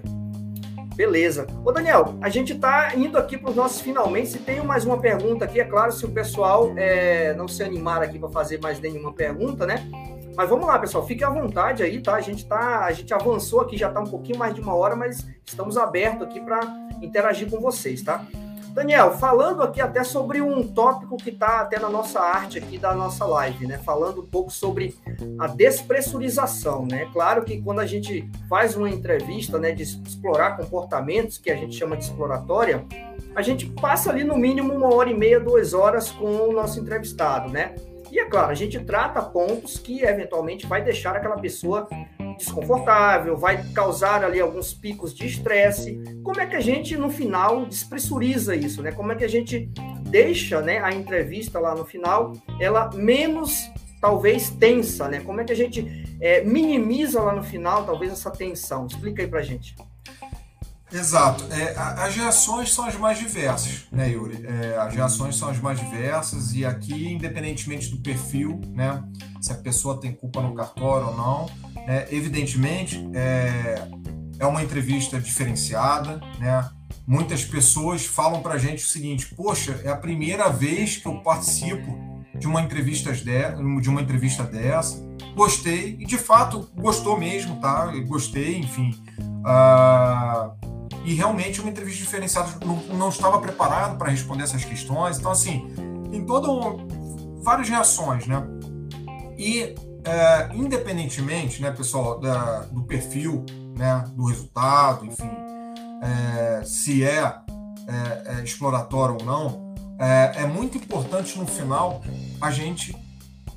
Beleza. Ô Daniel, a gente está indo aqui para os nossos finalmente. Se tem mais uma pergunta aqui, é claro, se o pessoal é, não se animar aqui para fazer mais nenhuma pergunta, né? Mas vamos lá, pessoal, fique à vontade aí, tá? A gente tá, a gente avançou aqui, já está um pouquinho mais de uma hora, mas estamos abertos aqui para interagir com vocês, tá? Daniel, falando aqui até sobre um tópico que está até na nossa arte aqui da nossa live, né? Falando um pouco sobre a despressurização, né? Claro que quando a gente faz uma entrevista, né, de explorar comportamentos que a gente chama de exploratória, a gente passa ali no mínimo uma hora e meia, duas horas com o nosso entrevistado, né? E é claro, a gente trata pontos que eventualmente vai deixar aquela pessoa desconfortável, vai causar ali alguns picos de estresse. Como é que a gente no final despressuriza isso, né? Como é que a gente deixa, né, a entrevista lá no final ela menos talvez tensa, né? Como é que a gente é, minimiza lá no final talvez essa tensão? Explica aí pra gente. Exato. É, as reações são as mais diversas, né, Yuri? É, as reações são as mais diversas e aqui, independentemente do perfil, né, se a pessoa tem culpa no cartório ou não, é, evidentemente é, é uma entrevista diferenciada, né? Muitas pessoas falam para a gente o seguinte: poxa, é a primeira vez que eu participo de uma entrevista de, de uma entrevista dessa. Gostei e de fato gostou mesmo, tá? Gostei, enfim. Uh, e realmente uma entrevista diferenciada. Não, não estava preparado para responder essas questões. Então, assim, tem todo um, várias reações, né? E, é, independentemente, né, pessoal, da, do perfil, né, do resultado, enfim, é, se é, é, é exploratório ou não, é, é muito importante no final a gente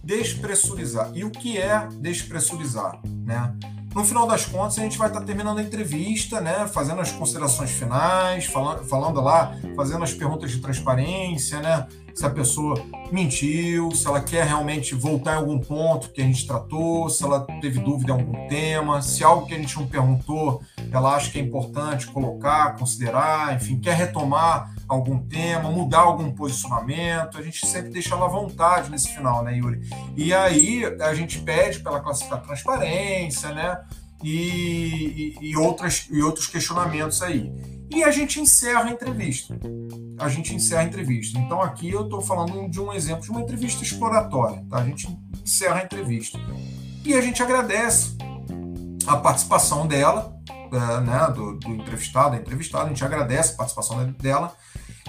despressurizar. E o que é despressurizar, né? No final das contas, a gente vai estar terminando a entrevista, né, fazendo as considerações finais, falando, falando lá, fazendo as perguntas de transparência, né, se a pessoa mentiu, se ela quer realmente voltar em algum ponto que a gente tratou, se ela teve dúvida em algum tema, se algo que a gente não perguntou, ela acha que é importante colocar, considerar, enfim, quer retomar algum tema, mudar algum posicionamento, a gente sempre deixa ela à vontade nesse final, né, Yuri? E aí a gente pede para ela classificar transparência, né? E, e, e, outras, e outros questionamentos aí. E a gente encerra a entrevista. A gente encerra a entrevista. Então aqui eu estou falando de um exemplo de uma entrevista exploratória. Tá? A gente encerra a entrevista. E a gente agradece a participação dela, é, né, do, do entrevistado, da entrevistada, a gente agradece a participação dela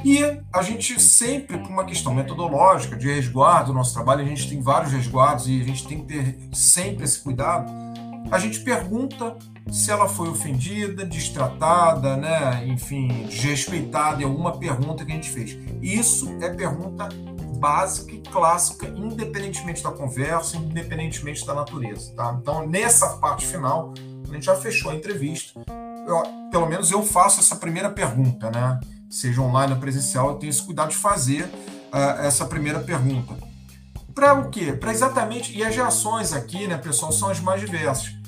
e a gente sempre, por uma questão metodológica de resguardo do nosso trabalho, a gente tem vários resguardos e a gente tem que ter sempre esse cuidado. A gente pergunta se ela foi ofendida, destratada, né, enfim, desrespeitada em alguma pergunta que a gente fez. Isso é pergunta básica e clássica, independentemente da conversa, independentemente da natureza. Tá? Então, nessa parte final, a gente já fechou a entrevista. Eu, pelo menos eu faço essa primeira pergunta, né? Seja online ou presencial, eu tenho esse cuidado de fazer uh, essa primeira pergunta. Para o quê? Para exatamente. E as reações aqui, né, pessoal, são as mais diversas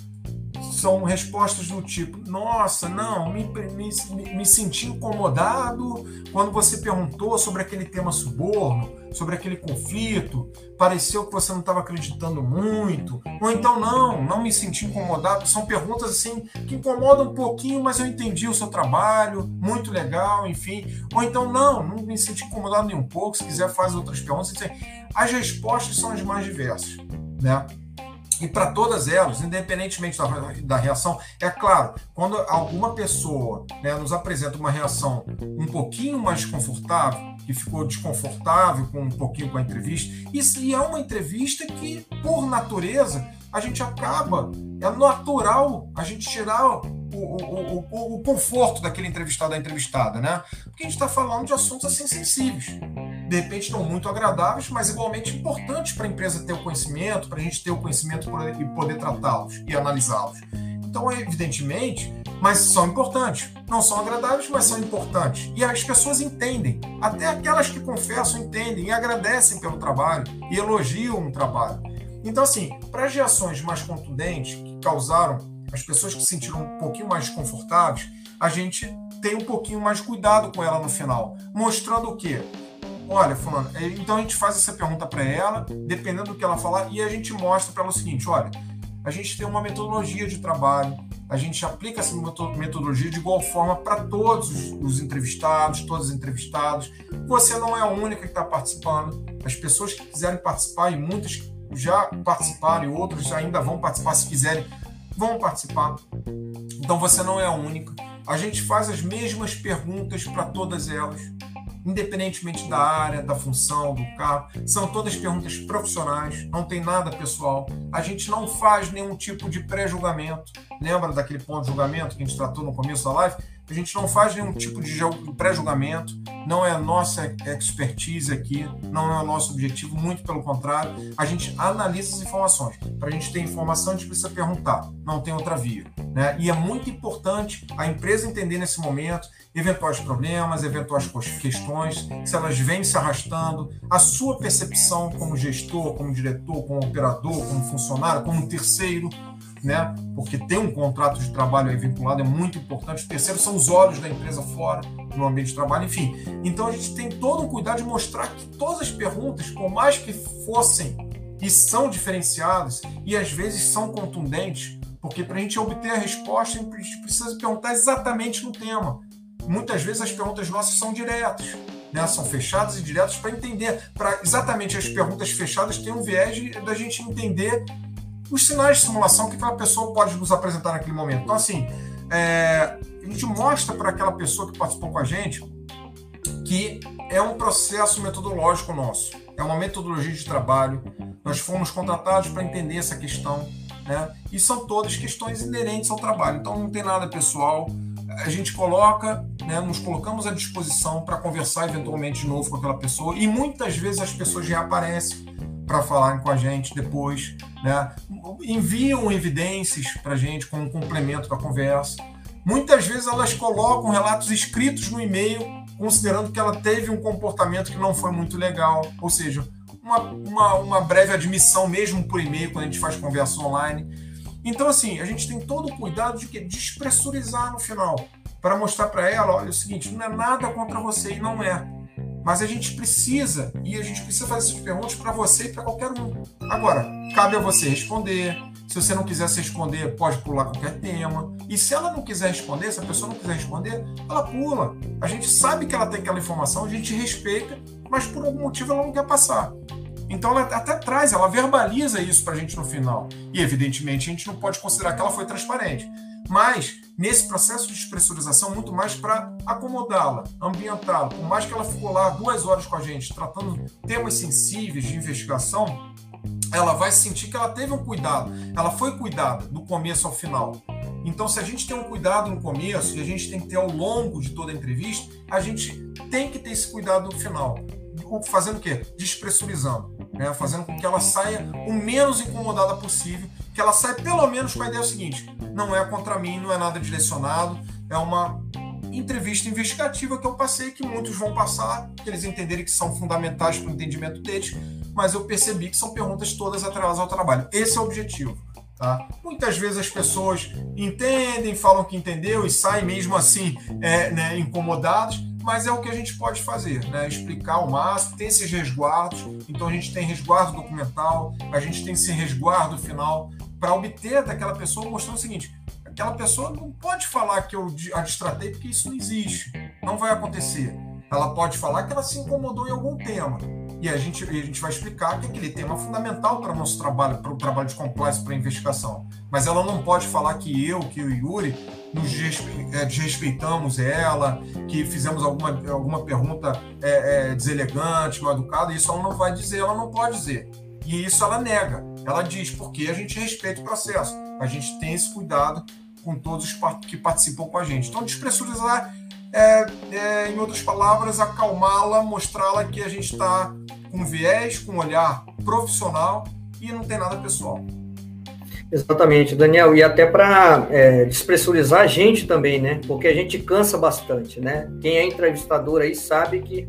são respostas do tipo: Nossa, não, me, me, me senti incomodado quando você perguntou sobre aquele tema suborno, sobre aquele conflito, pareceu que você não estava acreditando muito, ou então não, não me senti incomodado. São perguntas assim que incomodam um pouquinho, mas eu entendi o seu trabalho, muito legal, enfim. Ou então não, não me senti incomodado nem um pouco. Se quiser, faz outras perguntas. As respostas são as mais diversas, né? E para todas elas, independentemente da, da, reação, é claro, quando alguma pessoa né, nos apresenta uma reação um pouquinho mais desconfortável, que ficou desconfortável com um pouquinho com a entrevista, e é uma entrevista que, por natureza, a gente acaba, é natural a gente tirar o, o, o, conforto daquele entrevistado, da entrevistada, né? Porque a gente está falando de assuntos assim sensíveis de repente não muito agradáveis, mas igualmente importantes para a empresa ter o conhecimento, para a gente ter o conhecimento e poder tratá-los e analisá-los. Então, evidentemente, mas são importantes. Não são agradáveis, mas são importantes. E as pessoas entendem. Até aquelas que confessam entendem e agradecem pelo trabalho e elogiam o trabalho. Então, assim, para as reações mais contundentes que causaram as pessoas que se sentiram um pouquinho mais desconfortáveis, a gente tem um pouquinho mais cuidado com ela no final, mostrando o quê? olha, fulano, é, então a gente faz essa pergunta para ela, dependendo do que ela falar, e a gente mostra para ela o seguinte, olha, a gente tem uma metodologia de trabalho, a gente aplica essa metodologia de igual forma para todos os, entrevistados, todas as entrevistadas. Você não é a única que está participando. As pessoas que quiserem participar, e muitas já participaram, e outros ainda vão participar, se quiserem, vão participar. Então você não é a única. A gente faz as mesmas perguntas para todas elas independentemente da área, da função, do carro. São todas perguntas profissionais, não tem nada pessoal. A gente não faz nenhum tipo de pré-julgamento. Lembra daquele ponto de julgamento que a gente tratou no começo da live? A gente não faz nenhum tipo de pré-julgamento, não é a nossa expertise aqui, não é o nosso objetivo, muito pelo contrário, a gente analisa as informações. Para a gente ter informação, a gente precisa perguntar, não tem outra via. Né? E é muito importante a empresa entender nesse momento eventuais problemas, eventuais questões, se elas vêm se arrastando, a sua percepção como gestor, como diretor, como operador, como funcionário, como terceiro, né? Porque ter um contrato de trabalho aí vinculado é muito importante. O terceiro são os olhos da empresa fora no ambiente de trabalho, enfim. Então a gente tem todo um cuidado de mostrar que todas as perguntas, por mais que fossem e são diferenciadas e às vezes são contundentes, porque para a gente obter a resposta, a gente precisa perguntar exatamente no tema. Muitas vezes as perguntas nossas são diretas, né? são fechadas e diretas para entender, para exatamente as perguntas fechadas ter um viés da gente entender os sinais de simulação que aquela pessoa pode nos apresentar naquele momento. Então, assim, é, a gente mostra para aquela pessoa que participou com a gente que é um processo metodológico nosso, é uma metodologia de trabalho. Nós fomos contratados para entender essa questão, né? E são todas questões inerentes ao trabalho, então não tem nada pessoal. A gente coloca, né, nos colocamos à disposição para conversar eventualmente de novo com aquela pessoa, e muitas vezes as pessoas reaparecem para falarem com a gente depois, né? enviam evidências para a gente como complemento da conversa. Muitas vezes elas colocam relatos escritos no e-mail, considerando que ela teve um comportamento que não foi muito legal, ou seja, uma, uma, uma breve admissão mesmo por e-mail quando a gente faz conversa online. Então, assim, a gente tem todo o cuidado de despressurizar no final, para mostrar para ela, olha, é o seguinte, não é nada contra você e não é. Mas a gente precisa, e a gente precisa fazer essas perguntas para você e para qualquer um. Agora, cabe a você responder. Se você não quiser se responder, pode pular qualquer tema. E se ela não quiser responder, se a pessoa não quiser responder, ela pula. A gente sabe que ela tem aquela informação, a gente respeita, mas por algum motivo ela não quer passar. Então ela até traz, ela verbaliza isso para a gente no final. E evidentemente a gente não pode considerar que ela foi transparente. Mas nesse processo de despressurização, muito mais para acomodá-la, ambientá-la. Por mais que ela ficou lá duas horas com a gente, tratando temas sensíveis de investigação, ela vai sentir que ela teve um cuidado, ela foi cuidada do começo ao final. Então, se a gente tem um cuidado no começo e a gente tem que ter ao longo de toda a entrevista, a gente tem que ter esse cuidado no final. fazendo o quê? Despressurizando, né? fazendo com que ela saia o menos incomodada possível, que ela saia pelo menos com a ideia seguinte: não é contra mim, não é nada direcionado, é uma entrevista investigativa que eu passei, que muitos vão passar, que eles entenderem que são fundamentais para o entendimento deles, mas eu percebi que são perguntas todas atreladas ao trabalho. Esse é o objetivo. Tá? Muitas vezes as pessoas entendem, falam que entendeu e saem mesmo assim é, né, incomodados, mas é o que a gente pode fazer, né? explicar o máximo, tem esses resguardos, então a gente tem resguardo documental, a gente tem esse resguardo final para obter daquela pessoa mostrando o seguinte, aquela pessoa não pode falar que eu a distratei porque isso não existe, não vai acontecer. Ela pode falar que ela se incomodou em algum tema, e a gente, a gente vai explicar que aquele tema é fundamental para o nosso trabalho, para o trabalho de compliance, para a investigação. Mas ela não pode falar que eu, que o Yuri, nos é, desrespeitamos ela, que fizemos alguma, alguma pergunta é, é, deselegante, mal educada, isso ela não vai dizer, ela não pode dizer. E isso ela nega. Ela diz, porque a gente respeita o processo. A gente tem esse cuidado com todos os que participam com a gente. Então, despressurizar é, é, em outras palavras, acalmá-la, mostrá-la que a gente está com viés, com olhar profissional e não tem nada pessoal. Exatamente, Daniel, e até para é, despressurizar a gente também, né? Porque a gente cansa bastante, né? Quem é entrevistador aí sabe que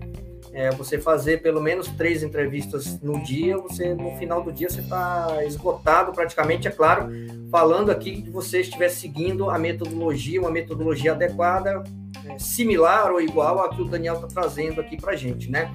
é, você fazer pelo menos três entrevistas no dia, você no final do dia você está esgotado praticamente, é claro, falando aqui que você estiver seguindo a metodologia, uma metodologia adequada, é, similar ou igual a que o Daniel está trazendo aqui para gente, né?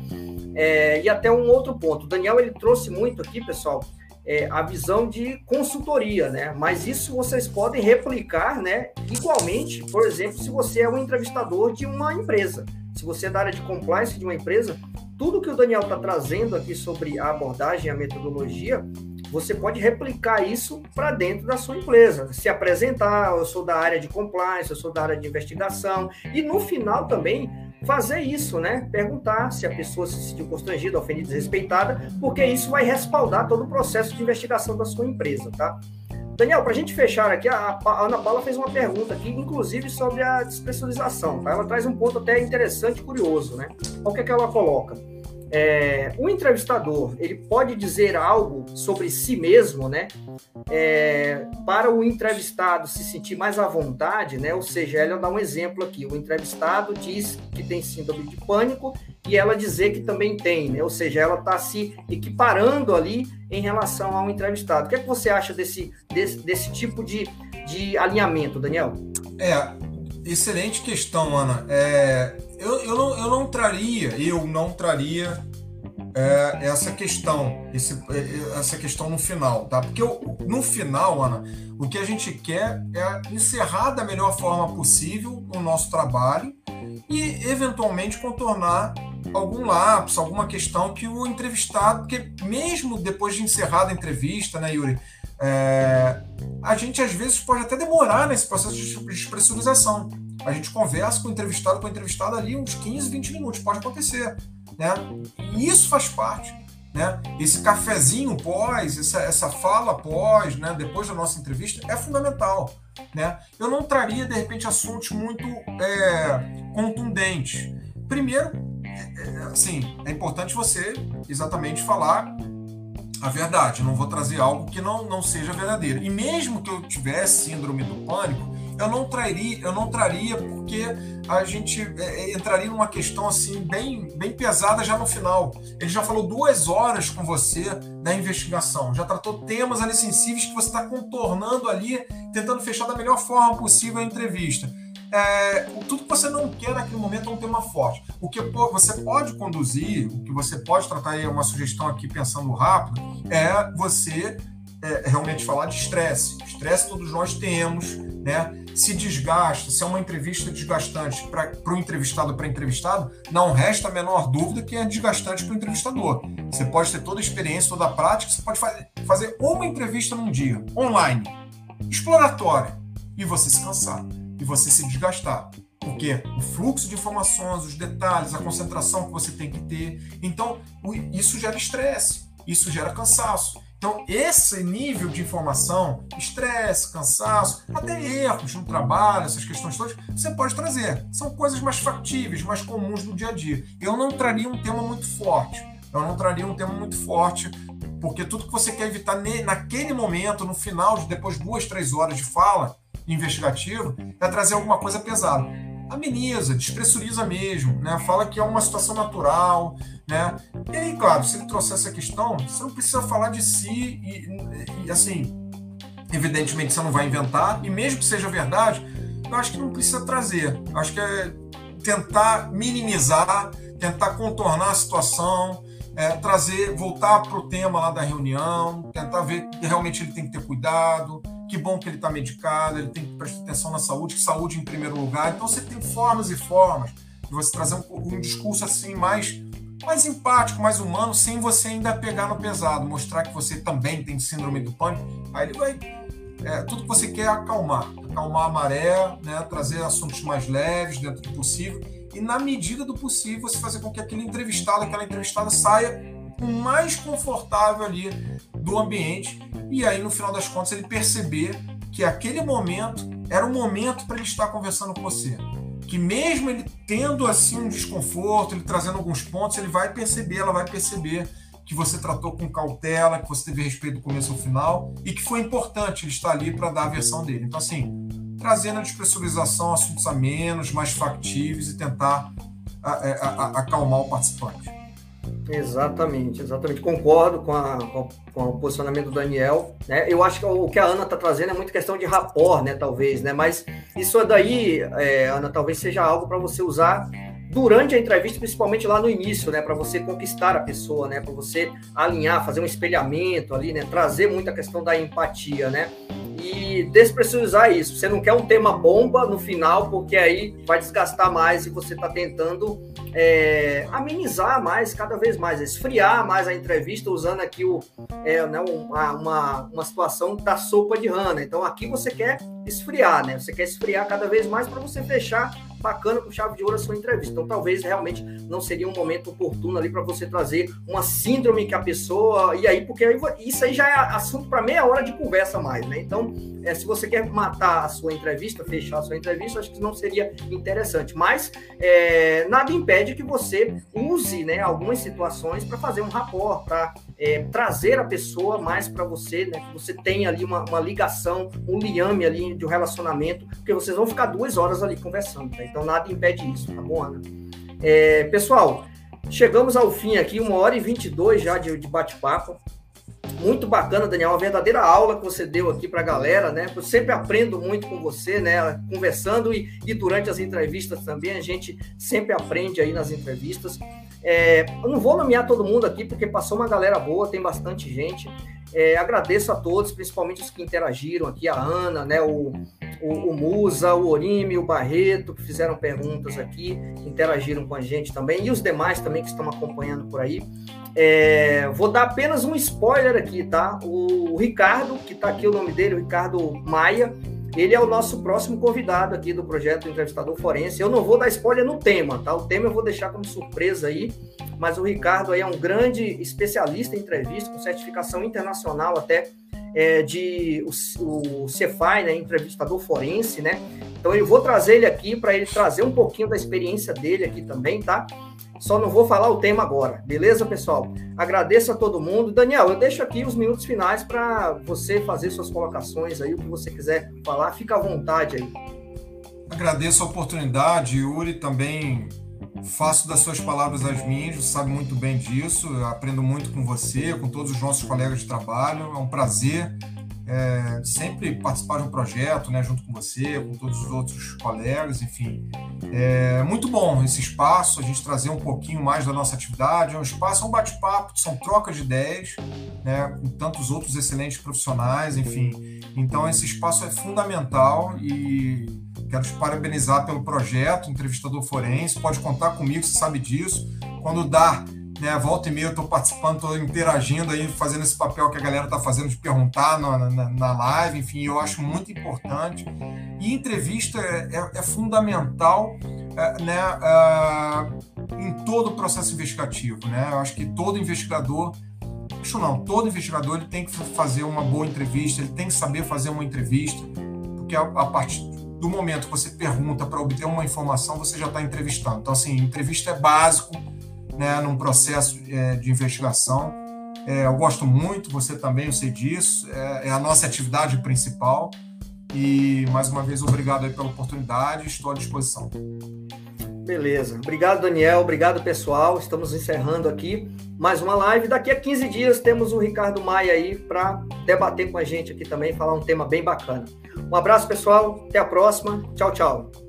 É, e até um outro ponto, o Daniel ele trouxe muito aqui, pessoal, é, a visão de consultoria, né? Mas isso vocês podem replicar, né? Igualmente, por exemplo, se você é um entrevistador de uma empresa, se você é da área de compliance de uma empresa, tudo que o Daniel está trazendo aqui sobre a abordagem, a metodologia, você pode replicar isso para dentro da sua empresa. Se apresentar, eu sou da área de compliance, eu sou da área de investigação, e no final também fazer isso, né? Perguntar se a pessoa se sentiu constrangida, ofendida, desrespeitada, porque isso vai respaldar todo o processo de investigação da sua empresa, tá? Daniel, para a gente fechar aqui, a, Ana Paula fez uma pergunta aqui, inclusive sobre a despressurização. Tá? Ela traz um ponto até interessante e curioso, né? O que, é que ela coloca? É, o entrevistador ele pode dizer algo sobre si mesmo, né? É, para o entrevistado se sentir mais à vontade, né? Ou seja, ela dá um exemplo aqui: o entrevistado diz que tem síndrome de pânico e ela dizer que também tem, né? Ou seja, ela está se equiparando ali em relação ao entrevistado. O que é que você acha desse, desse, desse tipo de, de alinhamento, Daniel? É, excelente questão, Ana. É, eu, eu, não, eu não traria, eu não traria é, essa questão, esse, é, essa questão no final, tá? Porque eu, no final, Ana, o que a gente quer é encerrar da melhor forma possível o nosso trabalho e eventualmente contornar algum lapso, alguma questão que o entrevistado, porque mesmo depois de encerrada a entrevista, né, Yuri, é, a gente às vezes pode até demorar nesse processo de despressurização. A gente conversa com o entrevistado, com o entrevistado ali uns 15, 20 minutos, pode acontecer. Né? E isso faz parte. Né? Esse cafezinho pós, essa, essa fala pós, né? depois da nossa entrevista, é fundamental. Né? Eu não traria, de repente, assuntos muito é, contundentes. Primeiro, é, é, assim, é importante você exatamente falar a verdade. Eu não vou trazer algo que não, não seja verdadeiro. E mesmo que eu tivesse síndrome do pânico, eu não traria, eu não traria porque a gente é, é, entraria numa questão assim bem, bem pesada já no final. Ele já falou duas horas com você da investigação, já tratou temas ali sensíveis que você está contornando ali, tentando fechar da melhor forma possível a entrevista. É, tudo que você não quer naquele momento é um tema forte. O que você pode conduzir, o que você pode tratar é uma sugestão aqui pensando rápido, é você é, realmente falar de estresse. Estresse todos nós temos, né? Se desgasta, se é uma entrevista desgastante para o entrevistado para entrevistado, não resta a menor dúvida que é desgastante para o entrevistador. Você pode ter toda a experiência, toda a prática, você pode fazer uma entrevista num dia, online, exploratória, e você se cansar e você se desgastar. Porque o fluxo de informações, os detalhes, a concentração que você tem que ter. Então, isso gera estresse, isso gera cansaço. Então, esse nível de informação, estresse, cansaço, até erros no trabalho, essas questões todas, você pode trazer. São coisas mais factíveis, mais comuns do dia a dia. Eu não traria um tema muito forte. Eu não traria um tema muito forte, porque tudo que você quer evitar naquele momento, no final, depois de duas, três horas de fala investigativa, é trazer alguma coisa pesada ameniza, despressuriza mesmo, né? Fala que é uma situação natural, né? E aí, claro, se ele trouxer essa questão, você não precisa falar de si e, e assim, evidentemente você não vai inventar, e mesmo que seja verdade, eu acho que não precisa trazer. Eu acho que é tentar minimizar, tentar contornar a situação, é, trazer, voltar para o tema lá da reunião, tentar ver que realmente ele tem que ter cuidado, que bom que ele está medicado, ele tem que prestar atenção na saúde, que saúde em primeiro lugar. Então você tem formas e formas de você trazer um, um discurso assim mais mais empático, mais humano, sem você ainda pegar no pesado, mostrar que você também tem síndrome do pânico. Aí ele vai é, tudo que você quer é acalmar, acalmar a maré, né, trazer assuntos mais leves dentro do possível e na medida do possível você fazer com que aquele entrevistado, aquela entrevistada saia o mais confortável ali do ambiente e aí no final das contas ele perceber que aquele momento era o momento para ele estar conversando com você. Que mesmo ele tendo assim um desconforto, ele trazendo alguns pontos, ele vai perceber, ela vai perceber que você tratou com cautela, que você teve respeito do começo ao final e que foi importante ele estar ali para dar a versão dele. Então, assim, trazendo a despressurização, assuntos a menos, mais factíveis e tentar a, a, a, acalmar o participante. Exatamente, exatamente. Concordo com, a, com, o posicionamento do Daniel. Né? Eu acho que o que a Ana está trazendo é muito questão de rapport, né? Talvez, né? Mas isso daí, é, Ana, talvez seja algo para você usar durante a entrevista, principalmente lá no início, né? Para você conquistar a pessoa, né? Para você alinhar, fazer um espelhamento ali, né? Trazer muita questão da empatia, né? E despressurizar isso. Você não quer um tema bomba no final, porque aí vai desgastar mais e você está tentando é, amenizar mais, cada vez mais, esfriar mais a entrevista, usando aqui o, é, né, uma, uma, uma situação da sopa de rana. Então aqui você quer esfriar, né? Você quer esfriar cada vez mais para você fechar bacana com chave de ouro a sua entrevista. Então, talvez realmente não seria um momento oportuno ali para você trazer uma síndrome que a pessoa. E aí, porque aí, isso aí já é assunto para meia hora de conversa mais, né? Então, é, se você quer matar a sua entrevista, fechar a sua entrevista, acho que não seria interessante. Mas é, nada impede que você use né, algumas situações para fazer um rapport, para é, trazer a pessoa mais para você, né? Que você tenha ali uma, uma ligação, um liame ali de um relacionamento, porque vocês vão ficar duas horas ali conversando, tá? Então nada impede isso, tá bom, Ana? É, pessoal, chegamos ao fim aqui, uma hora e vinte e dois já de, de bate-papo. Muito bacana, Daniel, uma verdadeira aula que você deu aqui para a galera, né? Eu sempre aprendo muito com você, né? Conversando e, e durante as entrevistas também, a gente sempre aprende aí nas entrevistas. É, eu não vou nomear todo mundo aqui, porque passou uma galera boa, tem bastante gente. É, agradeço a todos, principalmente os que interagiram aqui, a Ana, né, o, o, o, Musa, o Orime, o Barreto, que fizeram perguntas aqui, interagiram com a gente também, e os demais também que estão acompanhando por aí. É, vou dar apenas um spoiler aqui, tá? O, o Ricardo, que está aqui o nome dele, o Ricardo Maia, ele é o nosso próximo convidado aqui do projeto Entrevistador Forense. Eu não vou dar spoiler no tema, tá? O tema eu vou deixar como surpresa aí, mas o Ricardo aí é um grande especialista em entrevista, com certificação internacional até é, de o, o né, entrevistador forense, né? Então eu vou trazer ele aqui para ele trazer um pouquinho da experiência dele aqui também, tá? Só não vou falar o tema agora, beleza, pessoal? Agradeço a todo mundo. Daniel, eu deixo aqui os minutos finais para você fazer suas colocações aí, o que você quiser falar, fica à vontade aí. Agradeço a oportunidade, Yuri, também faço das suas palavras as minhas, você sabe muito bem disso, eu aprendo muito com você, com todos os nossos colegas de trabalho, é um prazer é, sempre participar de um projeto, né, junto com você, com todos os outros colegas, enfim. É muito bom esse espaço, a gente trazer um pouquinho mais da nossa atividade. É um espaço, é um bate-papo, são trocas de ideias, né, com tantos outros excelentes profissionais, enfim. Então, esse espaço é fundamental e quero te parabenizar pelo projeto, entrevistador forense. Pode contar comigo, você sabe disso. Quando dá né? Volta e meia eu estou participando, estou interagindo aí, fazendo esse papel que a galera está fazendo de perguntar na, na, na, live, enfim, eu acho muito importante. E entrevista é, é, é fundamental é, né, é, em todo o processo investigativo. Né? Eu acho que todo investigador Acho não. Todo investigador ele tem que fazer uma boa entrevista, ele tem que saber fazer uma entrevista, porque a, a partir do momento que você pergunta para obter uma informação, você já está entrevistando. Então, assim, entrevista é básico né, num processo é, de investigação. É, eu gosto muito, você também, eu sei disso, é, é, a nossa atividade principal. E, mais uma vez, obrigado pela oportunidade, estou à disposição. Beleza. Obrigado, Daniel. Obrigado, pessoal. Estamos encerrando aqui mais uma live. Daqui a 15 dias temos o Ricardo Maia aí para debater com a gente aqui também, falar um tema bem bacana. Um abraço, pessoal. Até a próxima. Tchau, tchau.